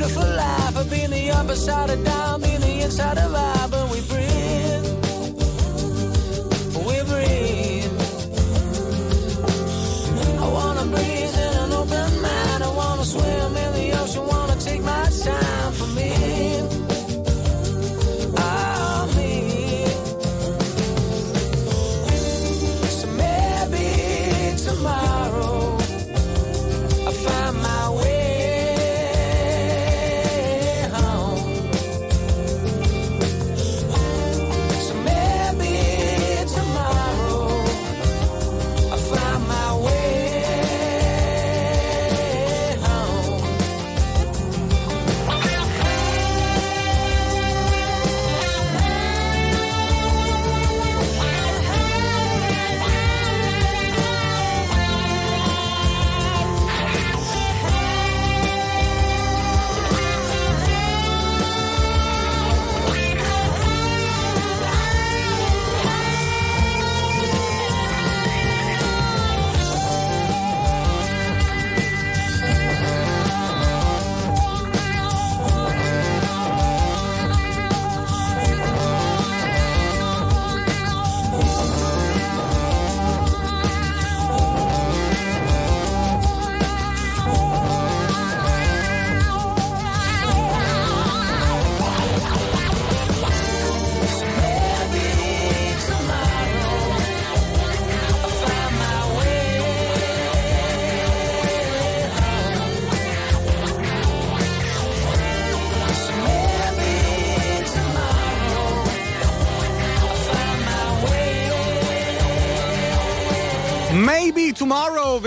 beautiful life. I've been the upper side of down, been the inside of out.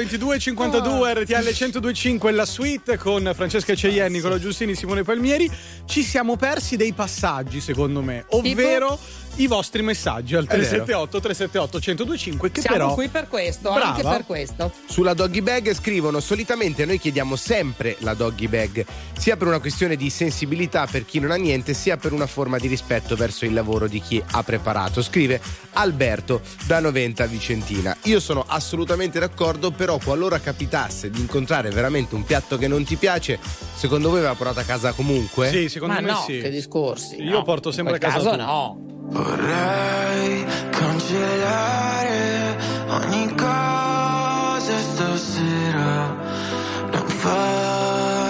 22.52 oh. RTL 1025 la suite con Francesca Ceien, Nicola Giustini, Simone Palmieri. Ci siamo persi dei passaggi, secondo me, ovvero. Tipo? I vostri messaggi al È vero. 378 378 1025 che Siamo però qui per questo, Brava. anche per questo. Sulla doggy bag scrivono solitamente noi chiediamo sempre la doggy bag, sia per una questione di sensibilità per chi non ha niente, sia per una forma di rispetto verso il lavoro di chi ha preparato. Scrive Alberto da Noventa Vicentina. Io sono assolutamente d'accordo, però qualora capitasse di incontrare veramente un piatto che non ti piace, secondo voi va portato a casa comunque? Sì, secondo Ma me no, sì. che discorsi. Io no. porto sempre a casa caso no. Vorrei cancellare ogni cosa stasera, non farmi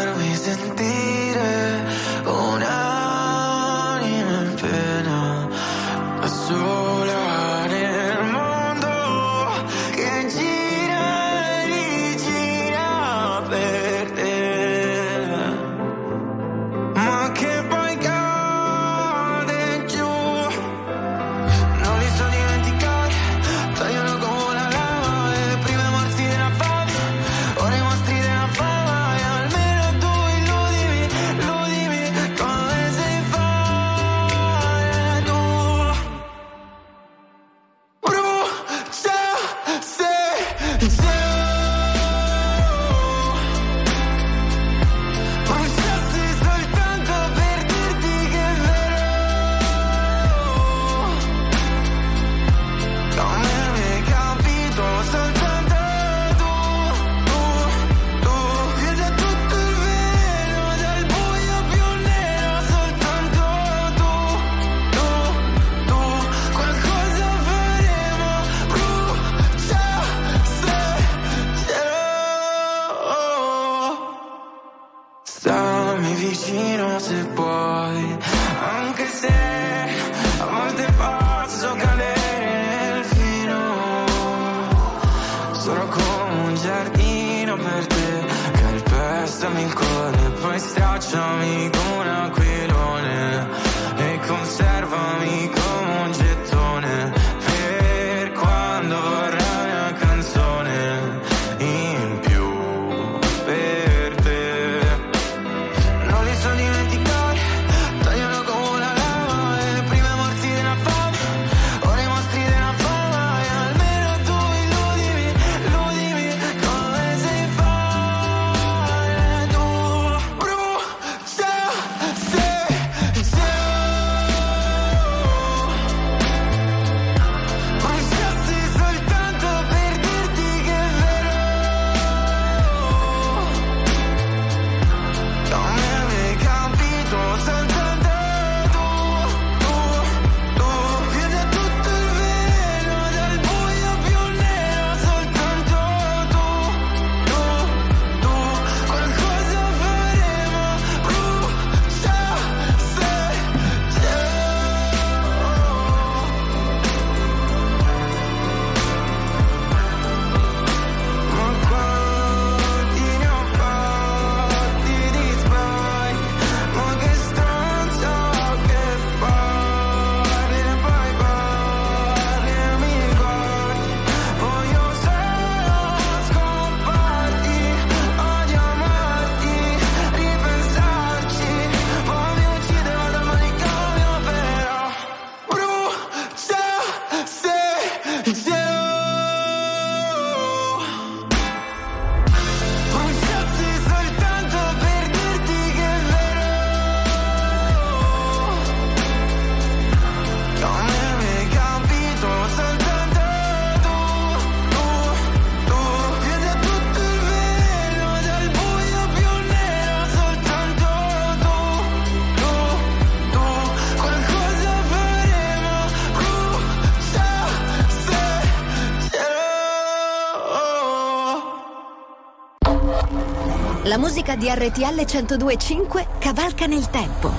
musica di RTL 1025 cavalca nel tempo.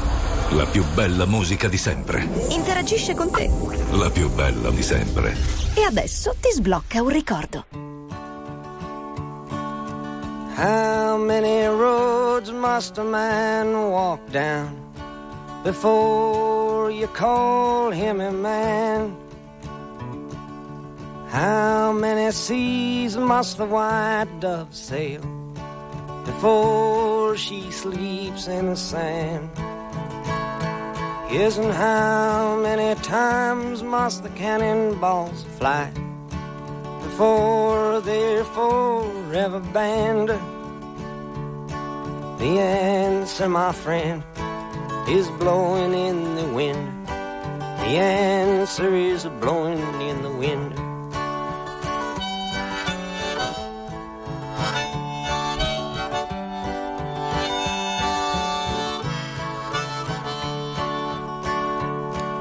La più bella musica di sempre. Interagisce con te. La più bella di sempre. E adesso ti sblocca un ricordo. How many roads must a man walk down before you call him a man? How many seas must the white dove sail before she sleeps in the sand? And how many times must the cannonballs fly before they're forever banned? The answer, my friend, is blowing in the wind. The answer is blowing in the wind.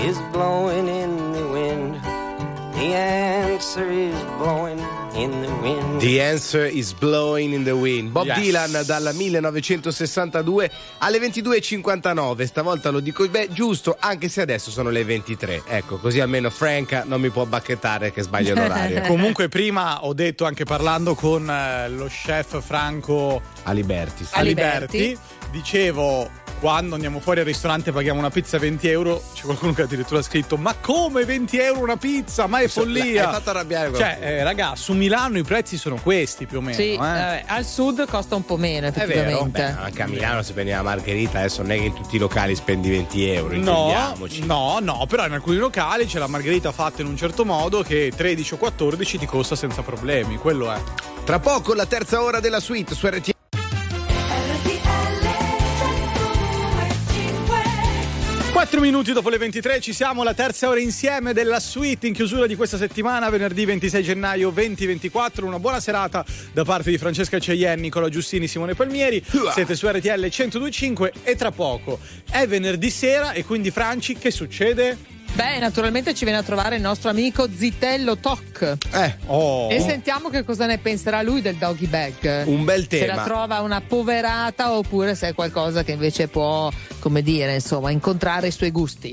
is blowing in the wind. The answer is blowing in the wind. The answer is blowing in the wind. Bob Yes. Dylan dal 1962 alle 22.59. Stavolta lo dico beh, giusto, anche se adesso sono le 23. Ecco, così almeno Franca non mi può bacchettare che sbaglio l'orario. *laughs* Comunque, prima ho detto anche parlando con eh, lo chef Franco Aliberti. sì. Aliberti, dicevo. Quando andiamo fuori al ristorante e paghiamo una pizza a 20 euro, c'è qualcuno che addirittura ha scritto: Ma come 20 euro una pizza? Ma è follia! Hai fatto arrabbiare Cioè, qualcuno. eh, raga, su Milano i prezzi sono questi più o meno. Sì, eh. vabbè, al sud costa un po' meno È vero, effettivamente. beh, anche a Milano si prende la margherita, adesso non è che in tutti i locali spendi 20 euro, No, intendiamoci. no, no, però in alcuni locali c'è la margherita fatta in un certo modo che 13 o 14 ti costa senza problemi, quello è. Tra poco la terza ora della suite su RT. 4 minuti dopo le 23 ci siamo, la terza ora insieme della suite in chiusura di questa settimana, venerdì 26 gennaio 2024. Una buona serata da parte di Francesca Ceien, Nicola Giustini, Simone Palmieri. Siete su RTL 1025 e tra poco è venerdì sera e quindi Franci, che succede? Beh, naturalmente ci viene a trovare il nostro amico Zitello Toc. Eh, oh. E sentiamo che cosa ne penserà lui del doggy bag. Un bel Se la tema. trova una poverata oppure se è qualcosa che invece può, come dire, insomma, incontrare i suoi gusti.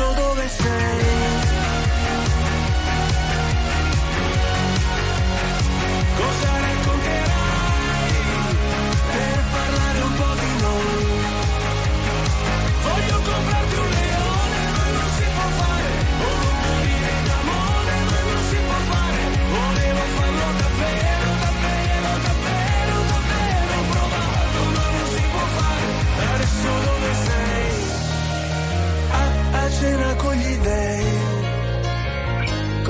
todo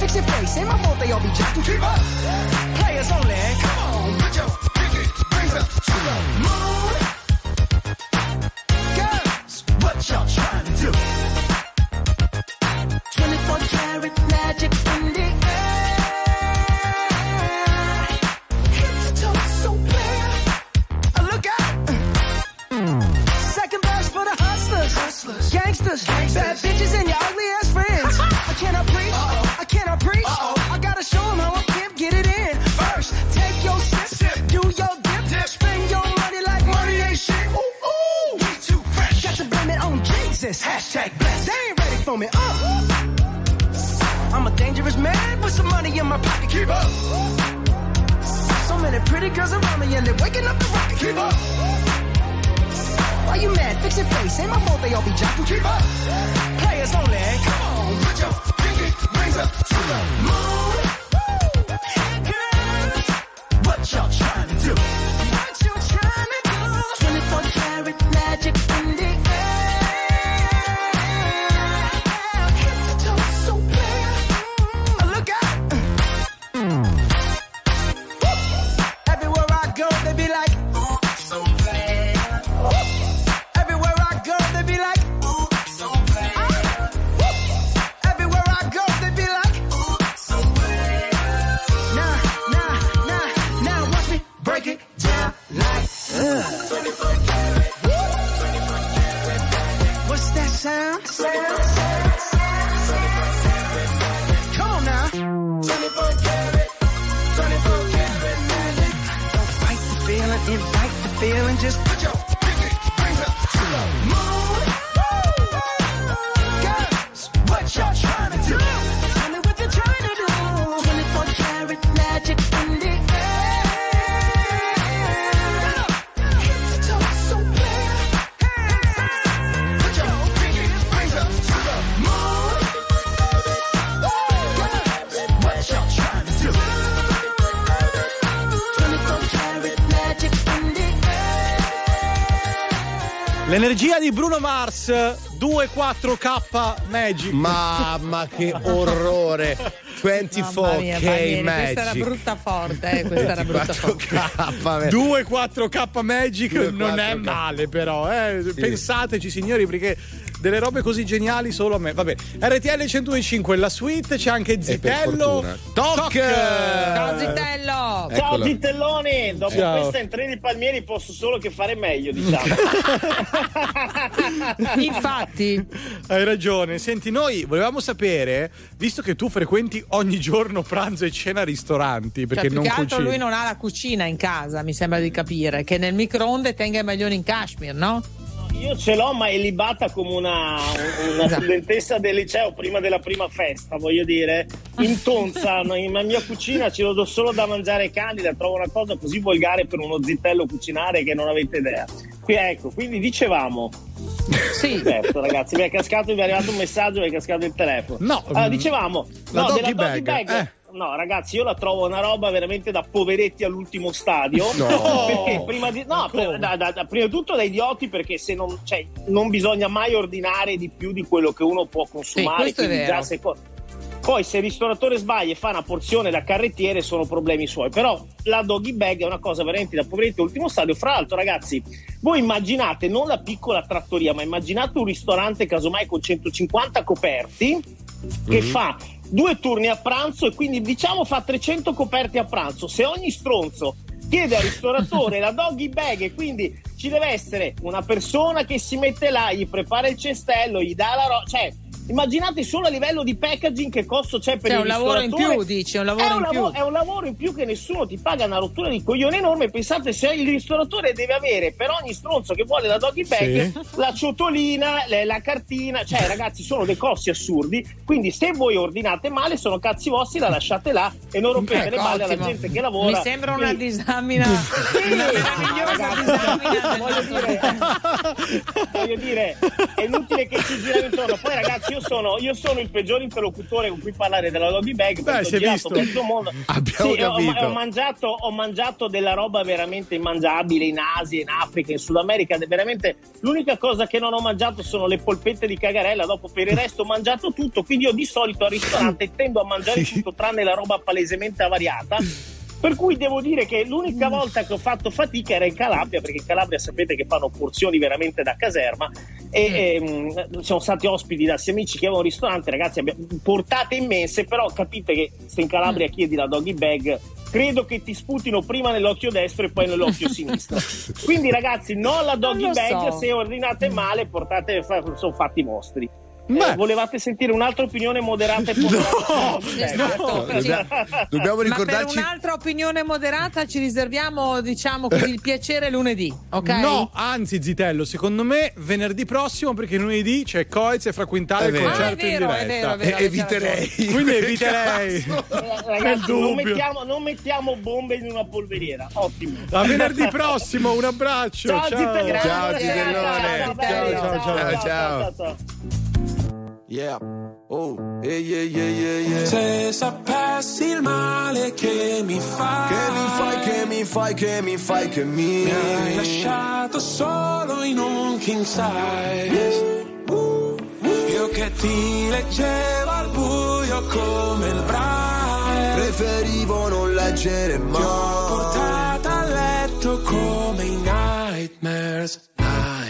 Fix your face, ain't my fault they all be jacked. Keep up, players only. Come on, put your pinky rings up to the moon. Girls, what y'all? L'energia di Bruno Mars 24K Magic. Mamma che orrore. 24K Mamma mia, Palmieri, Magic. questa era brutta forte, eh, questa era brutta forte. 2-4K Magic 2-4K. non è male però eh. pensateci signori perché delle robe così geniali solo a me vabbè RTL 105 la suite c'è anche Zitello. Toc Ciao Zitello! Ciao Eccolo. Zitelloni, dopo Ciao. questa in treni palmieri posso solo che fare meglio, diciamo. *laughs* *laughs* Infatti, hai ragione senti noi volevamo sapere visto che tu frequenti ogni giorno pranzo e cena a ristoranti perché cioè, più non che altro cucini lui non ha la cucina in casa, mi sembra di capire, che nel microonde tenga i maglioni in cashmere, no? Io ce l'ho, ma è libata come una, una Esatto. studentessa del liceo prima della prima festa, voglio dire. Intonza, no, in mia cucina ci lo do solo da mangiare ai cani, la trovo una cosa così volgare per uno zitello cucinare che non avete idea. Qui, ecco, quindi dicevamo. Sì. Certo, ragazzi, mi è cascato, mi è arrivato un messaggio, mi è cascato il telefono. No, Allora, dicevamo, la no, doggy della doggy bag, bag. eh. No, ragazzi, io la trovo una roba veramente da poveretti all'ultimo stadio. No. *laughs* Perché prima di, no, per- da- da- da- prima di tutto da idioti, perché se non, cioè, non bisogna mai ordinare di più di quello che uno può consumare. è quindi già seco- Poi se il ristoratore sbaglia e fa una porzione da carrettiere sono problemi suoi. Però la doggy bag è una cosa veramente da poveretti all'ultimo stadio. Fra l'altro, ragazzi, voi immaginate non la piccola trattoria, ma immaginate un ristorante casomai con 150 coperti che Mhm. fa due turni a pranzo e quindi diciamo fa 300 coperti a pranzo. Se ogni stronzo chiede al ristoratore *laughs* la doggy bag e quindi ci deve essere una persona che si mette là, gli prepara il cestello, gli dà la roba, cioè immaginate solo a livello di packaging che costo c'è per C'è il un lavoro in ristoratore. più, dici, un lavoro è un in lavoro, più. è un lavoro in più che nessuno ti paga una rottura di coglione enorme. Pensate se il ristoratore deve avere per ogni stronzo che vuole la doggy bag Sì. la ciotolina, le- la cartina, cioè *laughs* ragazzi sono dei costi assurdi. Quindi se voi ordinate male sono cazzi vostri, la lasciate là e non rompete Ecco, le balle alla gente che lavora. Mi sembra una Quindi- disamina, Sì, una meravigliosa ragazzi, disamina voglio dire, voglio dire, è inutile che ci giriamo intorno. Poi, ragazzi, io sono, io sono il peggior interlocutore con cui parlare della doggy bag perché si ho è visto. mondo. Abbiamo Sì, ho, ho mangiato, ho mangiato della roba veramente immangiabile in Asia, in Africa, in Sud America. Veramente l'unica cosa che non ho mangiato sono le polpette di cagarella. Dopo, per il resto, ho mangiato tutto. Quindi, io di solito al ristorante *laughs* tendo a mangiare tutto tranne la roba palesemente avariata. Per cui devo dire che l'unica volta che ho fatto fatica era in Calabria, perché in Calabria sapete che fanno porzioni veramente da caserma. E ehm, siamo stati ospiti da sei amici che avevano un ristorante, ragazzi, abbiamo portate immense, però capite che se in Calabria chiedi la doggy bag, credo che ti sputino prima nell'occhio destro e poi nell'occhio *laughs* sinistro. Quindi, ragazzi, non la doggy bag, so. se ordinate male, portate, sono fatti vostri. Eh, volevate sentire un'altra opinione moderata e ponderata? *laughs* Esatto, No, sì. dobbiamo- *laughs* dobbiamo Ma per ricordarci un'altra opinione moderata ci riserviamo, diciamo il piacere lunedì, ok? No, anzi, Zitello, secondo me venerdì prossimo, perché lunedì c'è Coez e Fra Quintale È il vero. concerto Ah, è vero, in è diretta. vero, è vero. E- eviterei. Quindi *laughs* eviterei. Eh, Nel Ragazzi, non dubbio. mettiamo, non mettiamo bombe in una polveriera. Ottimo. A venerdì prossimo, un abbraccio. Ciao, Ciao, Zitellone. Ciao, Zitellone. bello. Ciao, ciao, ciao. ciao. Yeah. Oh, yeah, yeah, yeah, yeah. Se sapessi il male che mi fai, Che mi fai, che mi fai, che mi fai, che mi mi hai lasciato solo in un king size. Io che ti leggevo al buio come il braille. Preferivo non leggere Ti ho mai. portata a letto come i nightmares.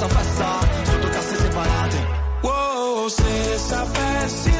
Stessa festa, sotto casse separate. Wow, se sapessi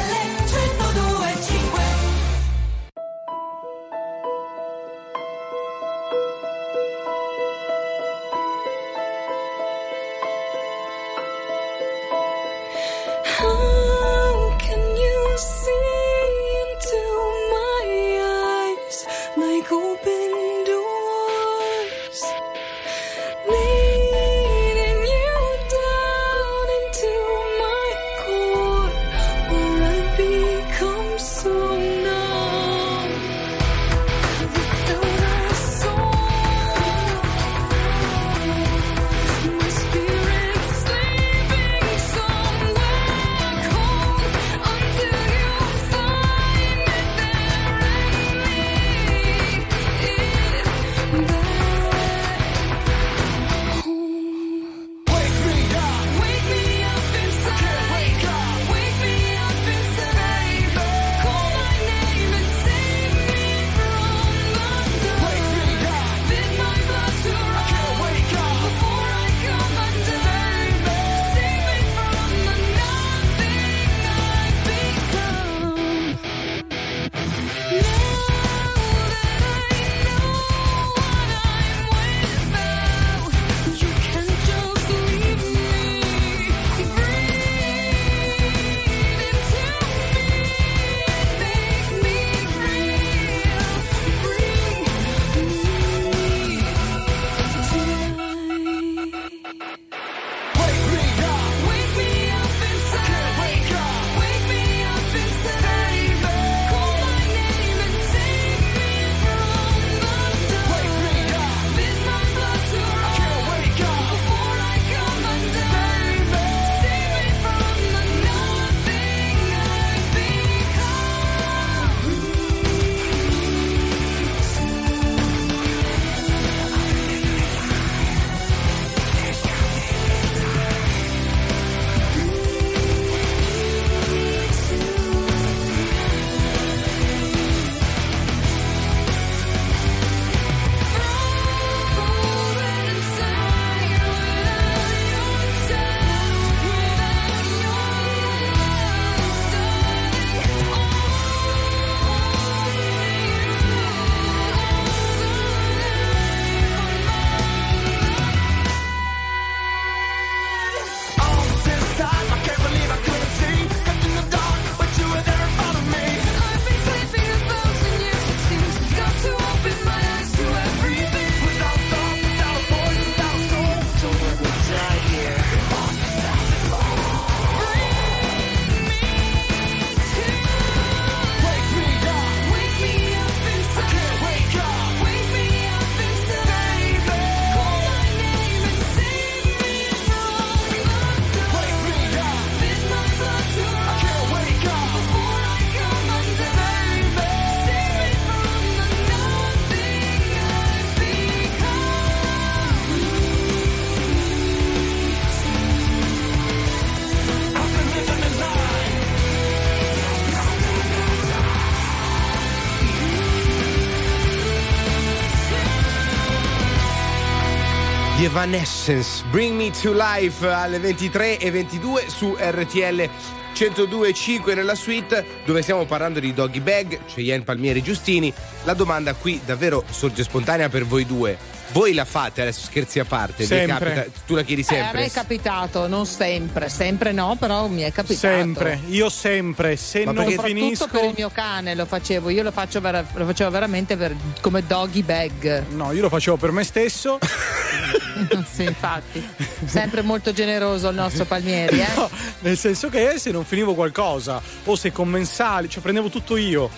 Evanescence, Bring Me to Life alle 23 e 22 su RTL 102.5 nella suite dove stiamo parlando di Doggy Bag, Cheyenne Palmieri Giustini. La domanda qui davvero sorge spontanea per voi due. Voi la fate adesso scherzi a parte? Vi Sempre. capita- tu la chiedi Eh, a me sempre? è capitato, non sempre, sempre no, però mi è capitato. Sempre, io sempre, se Ma non soprattutto finisco per il mio cane lo facevo, io lo, faccio vera- lo facevo veramente per- come doggy bag. No, io lo facevo per me stesso. *laughs* *laughs* sì, infatti. *laughs* Sempre molto generoso il nostro Palmieri, eh? No, nel senso che se non finivo qualcosa o se commensali, cioè prendevo tutto io.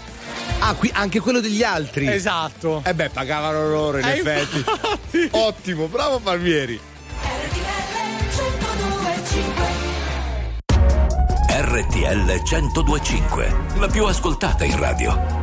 Ah, qui anche quello degli altri. Esatto. Eh beh, pagavano loro in Eh, effetti. Ottimo, bravo Palmieri. RTL 1025, la più ascoltata in radio.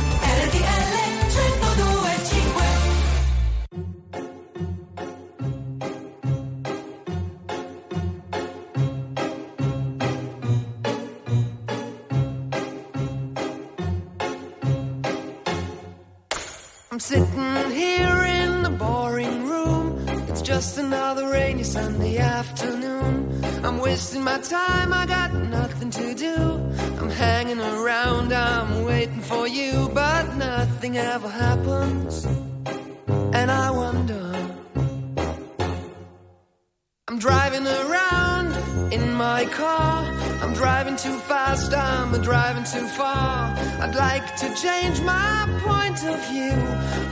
I'd like to change my point of view.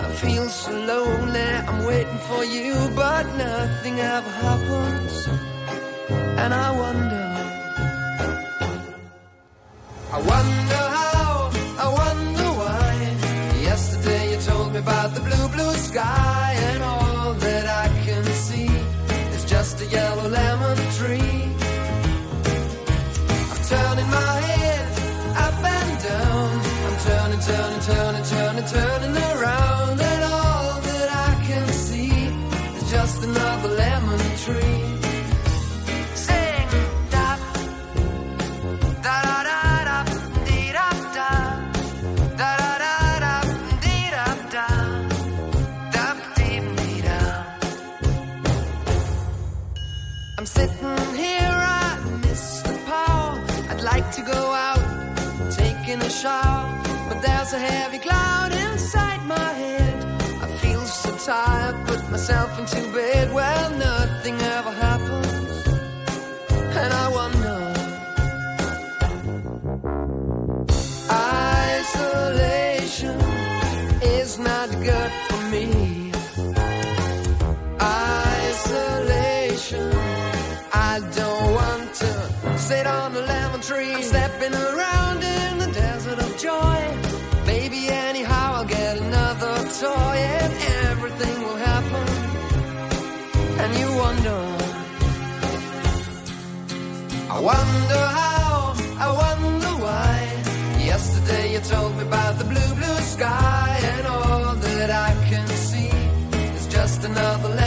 I feel so lonely, I'm waiting for you, but nothing ever happens. Another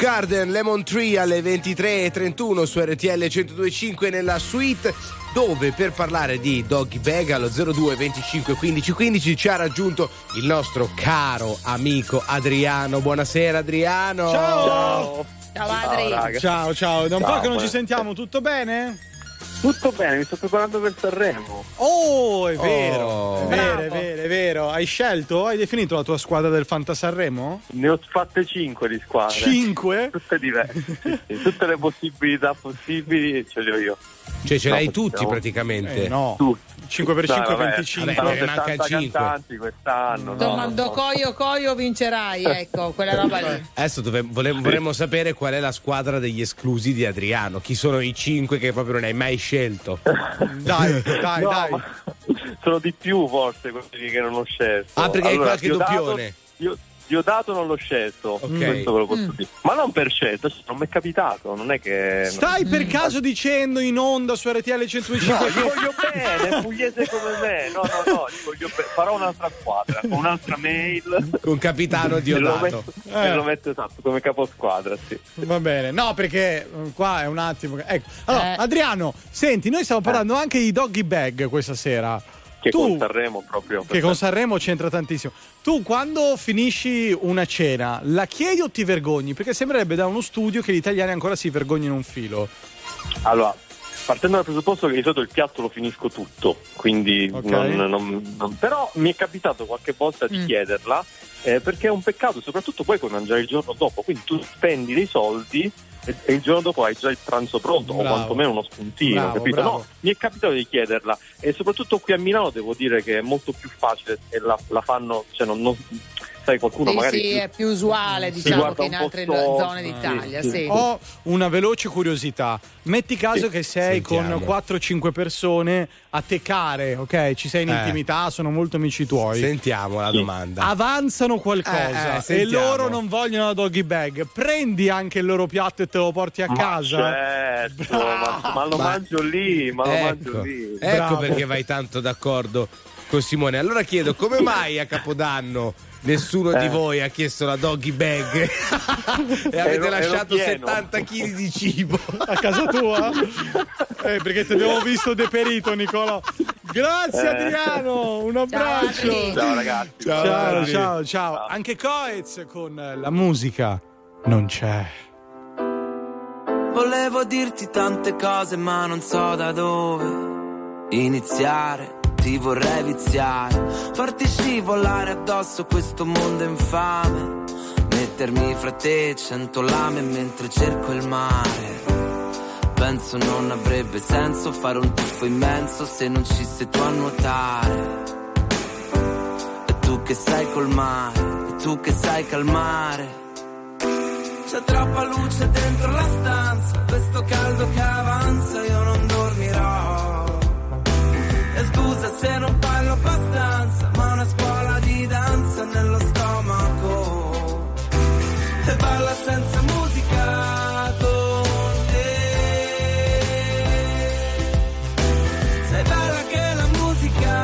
Garden Lemon Tree alle 23.31 su RTL 1025 nella suite dove per parlare di Doggy Bag allo 02 25 15 15 ci ha raggiunto il nostro caro amico Adriano. Buonasera Adriano. Ciao. Ciao Adri. Ciao, ciao. Da un Ciao, po' che non ci sentiamo, tutto bene? Tutto bene, mi sto preparando per Sanremo. Oh, è vero, Oh. è vero, è vero, è vero. Hai scelto? Hai definito la tua squadra del Fanta Sanremo? Ne ho fatte 5 di squadre. Cinque? Tutte diverse. sì, sì, tutte le possibilità possibili ce le ho io. Cioè ce No, l'hai tutti praticamente. Eh, no. Tutti. 5 per Dai, 5 vabbè, 25. saranno Vabbè, ne manca 70 cinque. cantanti quest'anno. no, Domando no, coio coio vincerai, ecco, quella roba lì. Adesso dove- vole- vorremmo sapere qual è la squadra degli esclusi di Adriano. Chi sono i cinque che proprio non hai mai scelto? *laughs* Dai, dai, No, dai. sono di più forse quelli che non ho scelto. Ah, perché hai qualche doppione? Io, Diodato non l'ho scelto, Ok. questo ve lo posso Mm. dire. Ma non per scelta, non mi è capitato, non è che... Stai per caso dicendo in onda su RTL No, 125 gli voglio bene, pugliese come me. No, no, no, gli voglio bene. Farò un'altra squadra, con un'altra mail. Con capitano E lo Diodato. metto, Eh. e lo metto esatto come caposquadra, sì. Va bene, no, perché eh, qua è un attimo. Ecco. Allora, Eh. Adriano, senti, noi stiamo parlando anche di doggy bag questa sera. Che tu, con Sanremo proprio. che con Sanremo c'entra tantissimo. Tu quando finisci una cena, la chiedi o ti vergogni? Perché sembrerebbe da uno studio che gli italiani ancora si vergognano un filo. Allora, partendo dal presupposto che di solito il piatto lo finisco tutto, quindi Ok. non, non- non- però mi è capitato qualche volta di Mm. chiederla eh, perché è un peccato, soprattutto poi puoi mangiare il giorno dopo, quindi tu spendi dei soldi e, e il giorno dopo hai già il pranzo pronto Bravo. o quantomeno uno spuntino, Bravo, capito? bravo. No, mi è capitato di chiederla e soprattutto qui a Milano devo dire che è molto più facile e la, la fanno, cioè non, non- sai qualcuno Sì, magari sì, più- è più usuale diciamo che in altre storto, zone d'Italia, sì, sì. Ho una veloce curiosità. Metti caso Sì. che sei Sentiamo. con 4-5 persone a teccare, ok? Ci sei in Eh. intimità, sono molto amici tuoi. Sentiamo la domanda. Avanzano qualcosa Eh, eh, e loro non vogliono la doggy bag. Prendi anche il loro piatto e te lo porti a Ma casa. Certo, ma, ma lo Ma- mangio lì, ma lo ecco, mangio lì. ecco Bravo. perché vai tanto d'accordo. con Simone. Allora chiedo, come mai a Capodanno nessuno di Eh. voi ha chiesto la doggy bag *laughs* e avete Ero- ero lasciato pieno. 70 kg di cibo? A casa tua? Eh, perché ti abbiamo visto deperito, Nicola. Grazie Eh. Adriano, un abbraccio. Adri. Ciao, ragazzi. Ciao, Ciao, ciao, ciao, Anche Coez con la musica non c'è. Volevo dirti tante cose ma non so da dove iniziare. Ti vorrei viziare, farti scivolare addosso questo mondo infame. Mettermi fra te cento lame mentre cerco il mare. Penso non avrebbe senso fare un tuffo immenso se non ci sei tu a nuotare. E tu che sai col mare, e tu che sai calmare. C'è troppa luce dentro la stanza, questo caldo che avanza io non dormirò. Scusa se non parlo abbastanza, ma una scuola di danza nello stomaco. E balla senza musica con te. Sei bella che la musica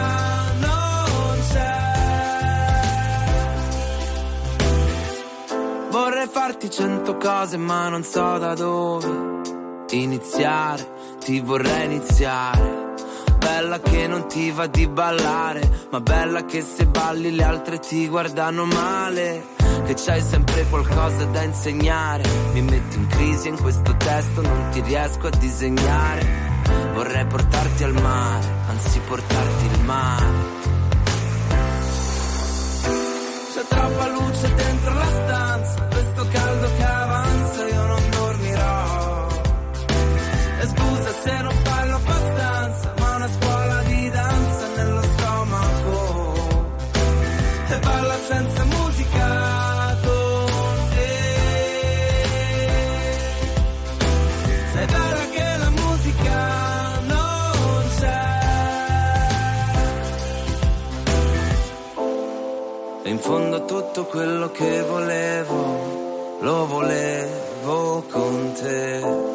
non c'è. Vorrei farti cento cose ma non so da dove iniziare, ti vorrei iniziare. Bella che non ti va di ballare, ma bella che se balli le altre ti guardano male. Che c'hai sempre qualcosa da insegnare. Mi metto in crisi in questo testo, non ti riesco a disegnare. Vorrei portarti al mare, anzi portarti il mare. C'è troppa luce dentro E balla senza musica con te. Sei bella che la musica non c'è. E in fondo tutto quello che volevo, lo volevo con te.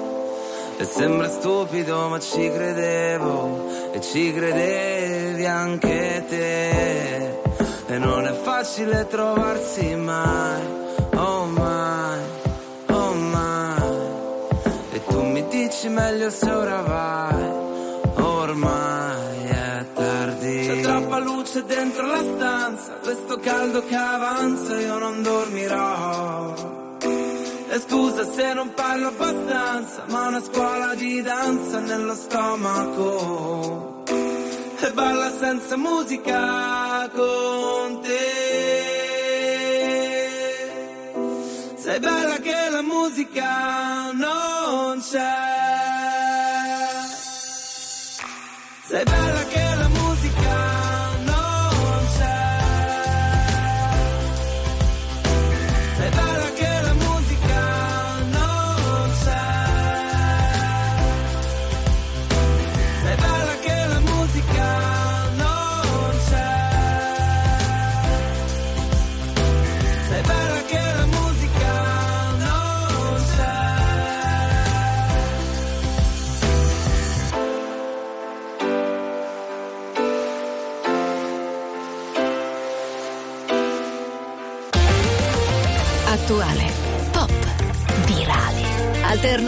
E sembra stupido ma ci credevo e ci credevi anche te. E non è facile trovarsi mai, oh mai, oh mai. E tu mi dici meglio se ora vai, ormai è tardi. C'è troppa luce dentro la stanza, questo caldo che avanza io non dormirò. E scusa se non parlo abbastanza, ma una scuola di danza nello stomaco. E balla senza musica con te. Sei bella che la musica non c'è. Sei bella che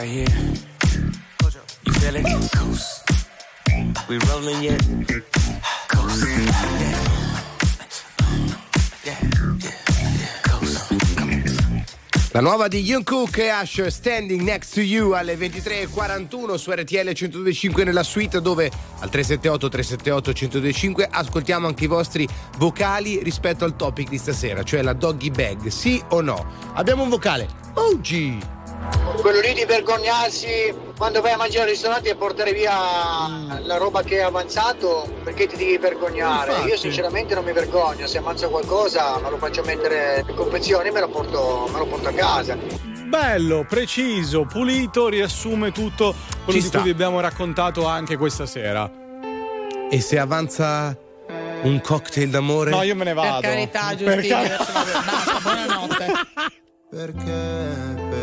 Right here. You feel it? Coast. We rolling yet? Coast. La nuova di Jungkook e Ash Standing Next to You alle 23.41 su RTL 102.5 nella suite dove al 378 378 102.5 ascoltiamo anche i vostri vocali rispetto al topic di stasera, cioè la doggy bag, sì o no? Abbiamo un vocale. OG! Quello lì di vergognarsi quando vai a mangiare al ristorante e portare via la roba che è avanzato, perché ti devi vergognare? Infatti. Io sinceramente non mi vergogno, se ammazzo qualcosa me lo faccio mettere in confezione e me lo porto, me lo porto a casa. Bello, preciso, pulito, riassume tutto quello Ci di sta. cui vi abbiamo raccontato anche questa sera. E se avanza un cocktail d'amore? No, io me ne vado. Per carità, Per Giustino. car- Basta, buonanotte. *laughs* Perché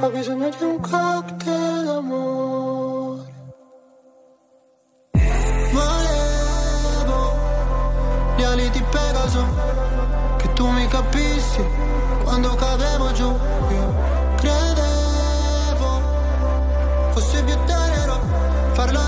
Ho bisogno di un cocktail d'amore. Volevo gli ali di Pegaso, che tu mi capissi quando cadevo giù. Io credevo fosse più tenero farlo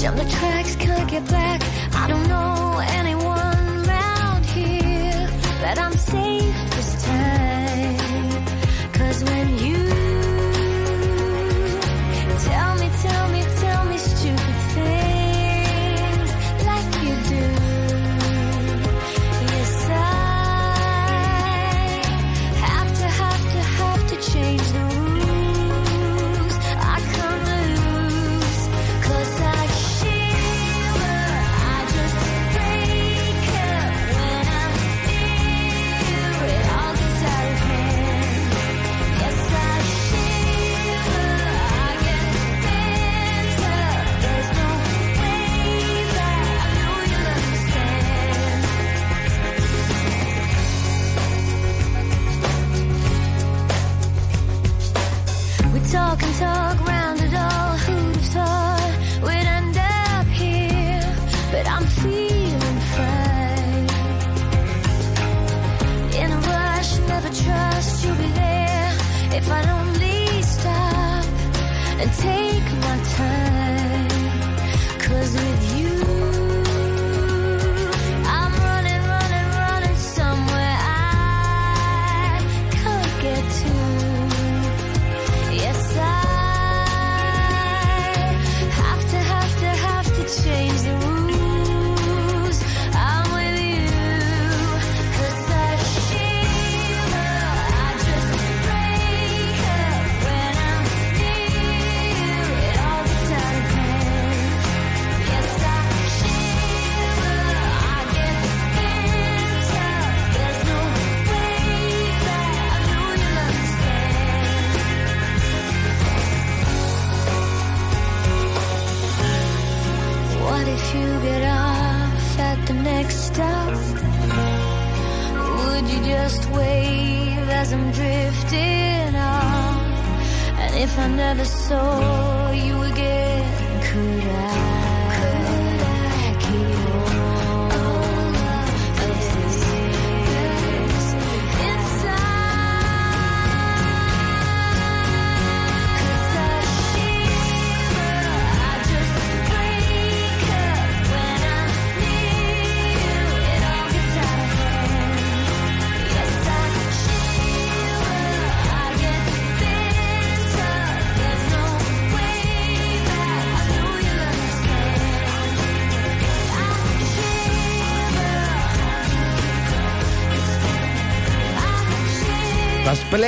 Jump the tracks, can't get back. I don't know anyone around here, but I'm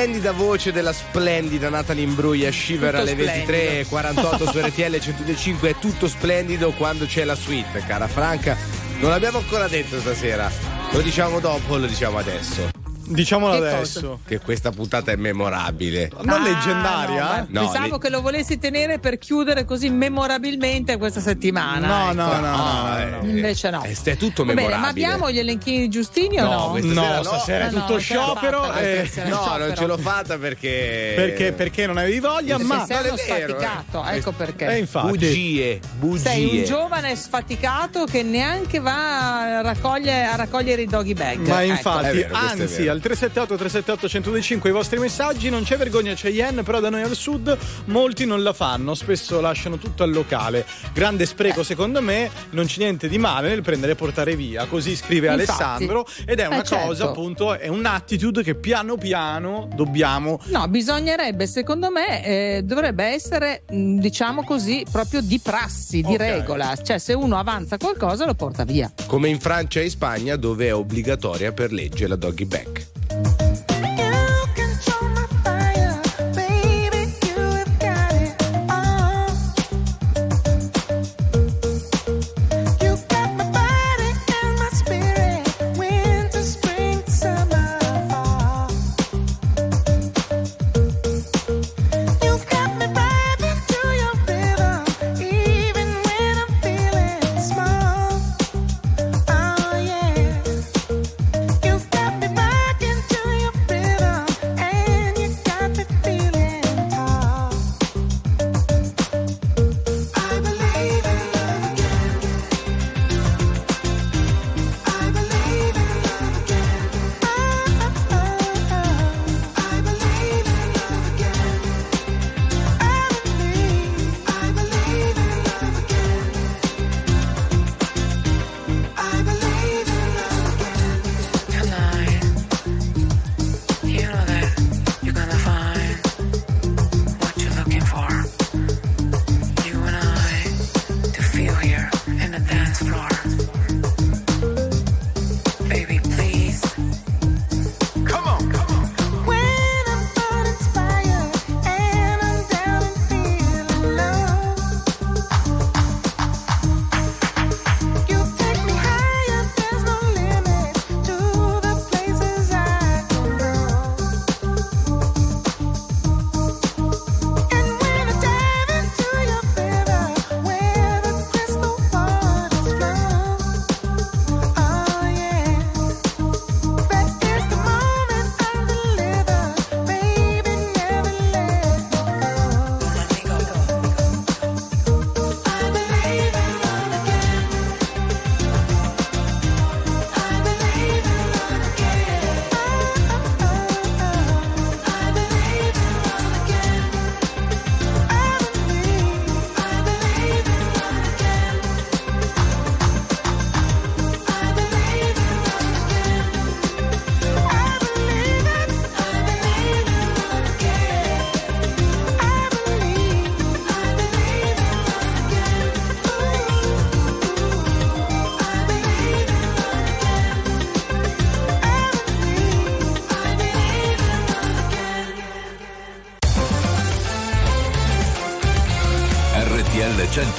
splendida voce della splendida Natalie Imbruglia Shiver Tutto alle 23.48 su RTL 105 è tutto splendido quando c'è la suite, cara Franca. Non l'abbiamo ancora detto stasera. Lo diciamo dopo lo diciamo adesso? Diciamolo Che adesso. Che questa puntata è memorabile. Non Ah, leggendaria? no, No, pensavo le- che lo volessi tenere per chiudere così memorabilmente questa settimana. No, ecco. no, no, no, no, no. Invece no. Eh, è tutto Va bene, memorabile. ma abbiamo gli elenchini giustini o No, no? stasera è Ah, no, tutto sciopero. fatta, eh. No, sciopero. non ce l'ho fatta perché. perché, perché non avevi voglia, Perché ma. sei uno è vero, sfaticato, eh. ecco perché. Eh, infatti. Bugie, bugie. Sei un giovane sfaticato che neanche va a raccogliere, a raccogliere i doggy bag. Ma Ecco. infatti, anzi, al 378 378 1025 i vostri messaggi. Non c'è vergogna, c'è Yen, però da noi al sud molti non la fanno, spesso lasciano tutto al locale. Grande spreco secondo me, non c'è niente di male nel prendere e portare via, così scrive Infatti. Alessandro ed è Eh, una cosa certo. appunto, è un'attitude che piano piano dobbiamo No, bisognerebbe, secondo me, eh, dovrebbe essere, mh, diciamo così, proprio di prassi, di Ok. regola. Cioè, se uno avanza qualcosa, lo porta via. Come in Francia e in Spagna dove è obbligatoria per legge la doggy bag.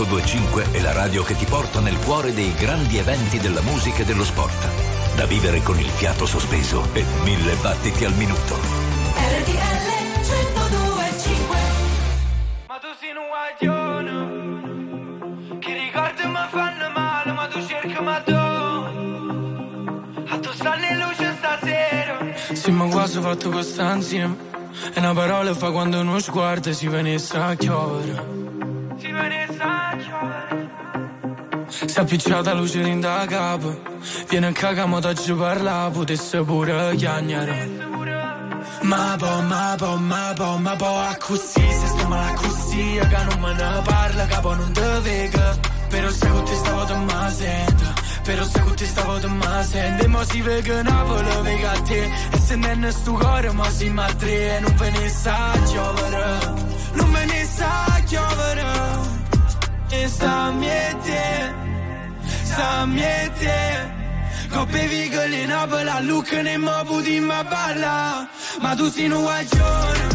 1025 è la radio che ti porta nel cuore dei grandi eventi della musica e dello sport. Da vivere con il fiato sospeso e mille battiti al minuto. RTL 1025 Ma tu sei un guaglione Che ricordi mi fanno male Ma tu cerchi ma tu A tu stanno in luce stasera Sì, ma quasi fatto questa insieme. E una parola fa quando uno sguardo si venisse a chiovere. Appicciata luce in da capo. Viene a cagare, ma oggi parla, potesse pure chiagnare. Ma po, ma po, ma po, ma po, a così, se sto male così, che non me ne parla, capo non te vega. Però se con te stavo te ma sento, però se con te stavo te ma sento, e mo si vega Napoli, vega a te, e se non è sto cuore, ma si ma e non ve sa giovere, non ve sa giovere, e sta miete, sta miete. Coppe vigole in Napoli, a Lucca ne mo puti ma balla Ma tu sei un guaglione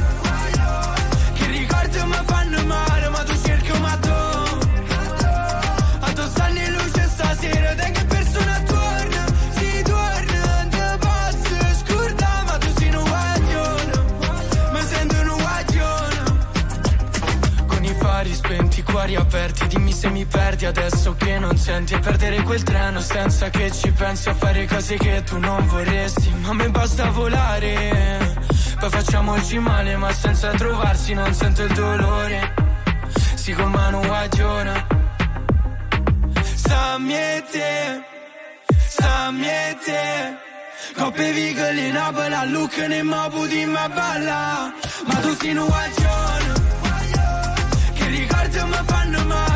se mi perdi adesso che non senti E perdere quel treno senza che ci pensi A fare cose che tu non vorresti. Ma me basta volare Poi facciamoci male ma senza trovarsi Non sento il dolore. Si con mano guaglione Sta miete Sta miete Coppe vigole in abola, look ne mobu di ma balla. Ma tu sei un guaglione. Che ricordi mi fanno male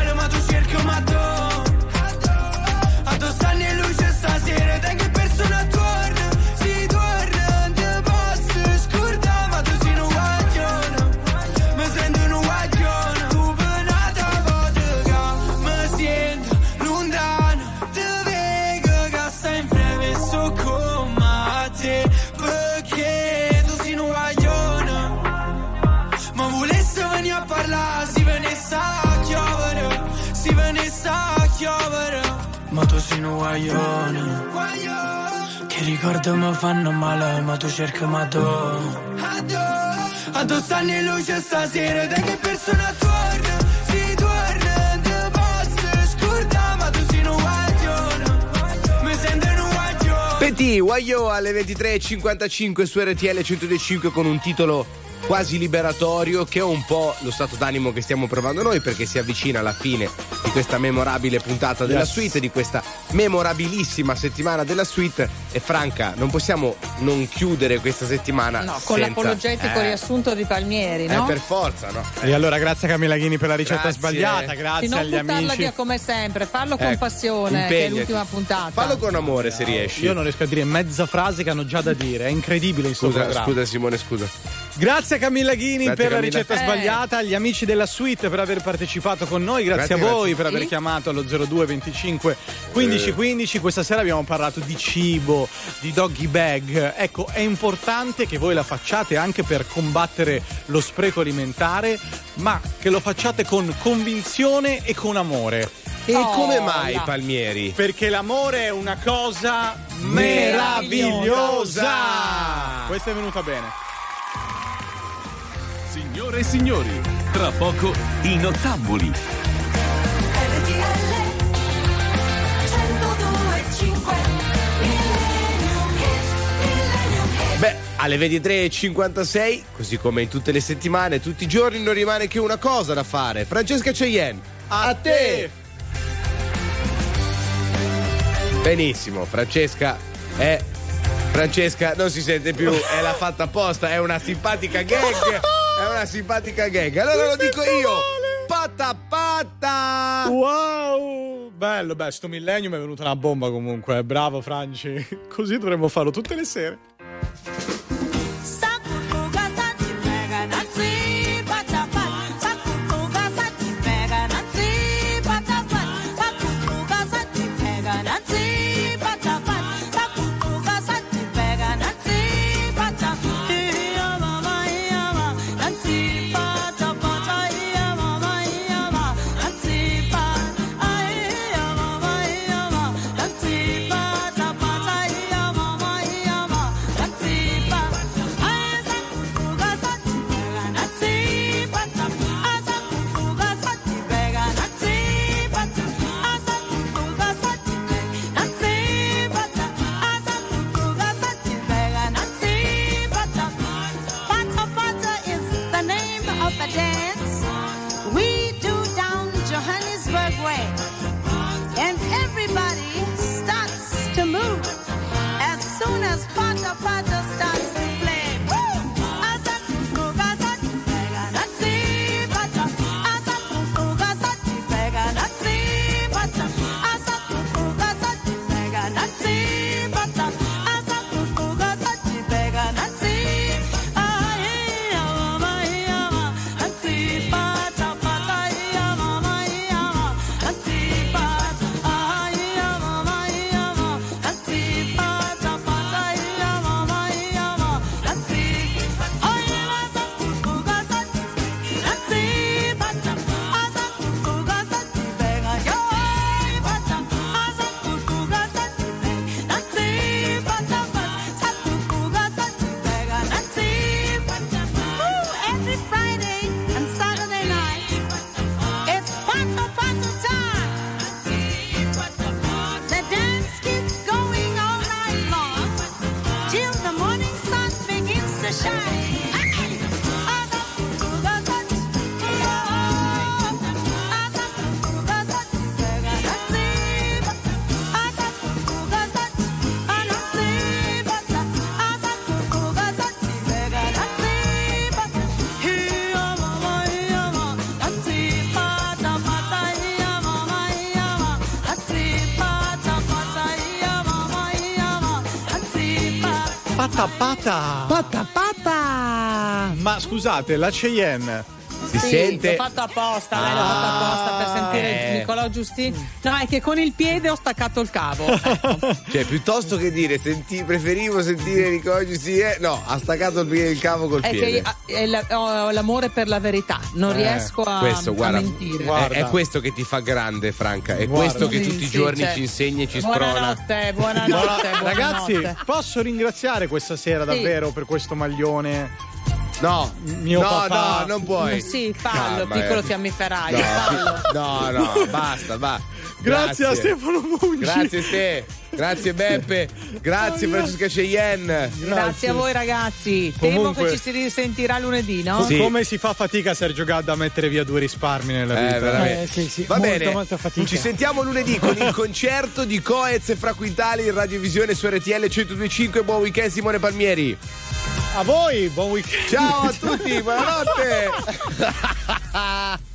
ricordo mi fanno male Ma tu cerchi ma tu Addosso anni luce stasera Da che persona torna. Si torna Te posso scordare Ma tu sei un guaglione. Mi sento un guaglione. Petit, Wayo alle 23.55 su RTL 105 con un titolo quasi liberatorio che è un po' lo stato d'animo che stiamo provando noi perché si avvicina alla fine di questa memorabile puntata della Yes. suite, di questa memorabilissima settimana della suite e Franca non possiamo non chiudere questa settimana No, con senza- l'apologetico eh, riassunto di Palmieri, eh, no? per forza, no? E allora grazie a Camilla Ghini per la ricetta Grazie. sbagliata, grazie non agli buttarla amici. via come sempre, fallo con Ecco, passione, che è impegnati. l'ultima puntata. Fallo con amore se riesci. Io non riesco a dire mezza frase che hanno già da dire, è incredibile il suo Scusa, programma. scusa Simone, scusa. Grazie a Camilla Ghini Grazie, per la Camilla. ricetta Eh. sbagliata, agli amici della suite per aver partecipato con noi, grazie, Grazie, a voi grazie. per aver chiamato allo 02 25 15 Eh. 15. Questa sera abbiamo parlato di cibo, di doggy bag. Ecco, è importante che voi la facciate anche per combattere lo spreco alimentare, ma che lo facciate con convinzione e con amore. E Oh, come mai là. Palmieri? Perché l'amore è una cosa Meravigliosa. meravigliosa. Questa è venuta bene. Signore e signori, tra poco i nottambuli. Beh, alle 23.56, così come in tutte le settimane, tutti i giorni, non rimane che una cosa da fare. Francesca Cheyenne, a te! Benissimo, Francesca è. Francesca non si sente più, è la fatta apposta, è una simpatica gag. *laughs* È una simpatica gag. Allora lo dico io. Patta patta! Wow! Bello, beh, sto millennium è venuta una bomba comunque. Bravo Franci. *laughs* Così dovremmo farlo tutte le sere. Pata pata. Pata pata. Ma scusate, la Cheyenne Si Sì, sente. L'ho fatto apposta, dai, l'ho fatto apposta per sentire Eh. Nicolò Giustini. No, è che con il piede ho staccato il cavo. *laughs* Cioè, piuttosto che dire senti, preferivo sentire Nicola sì, eh, no, ha staccato il, piede- il cavo col È che piede. io- è la- ho l'amore per la verità, non Eh, riesco a, questo, a guarda, mentire. È, è questo che ti fa grande, Franca. È Guarda. questo che Sì, tutti i sì, giorni cioè, ci insegna e ci sprona. Buonanotte, buonanotte, *laughs* Buona- buonanotte. Ragazzi, posso ringraziare questa sera Sì. davvero per questo maglione? No, mio no, papà. no, non puoi. Sì, fallo, Calma, piccolo eh. fiammiferaio, No, fallo. no, no, basta, va. Grazie a Stefano Mungi. Grazie a te. Grazie Beppe. Grazie Francesca Cheyenne. Grazie a voi ragazzi. Temo Comunque- che ci si risentirà lunedì, no? Co- Come si fa fatica Sergio Gadda a mettere via due risparmi nella Eh, vita? veramente. Va molto, bene, molta fatica. ci sentiamo lunedì con il concerto di Coez e Fra Quintali in radiovisione su RTL 1025. Buon weekend Simone Palmieri. A voi, buon weekend. Ciao a tutti, buonanotte. *laughs*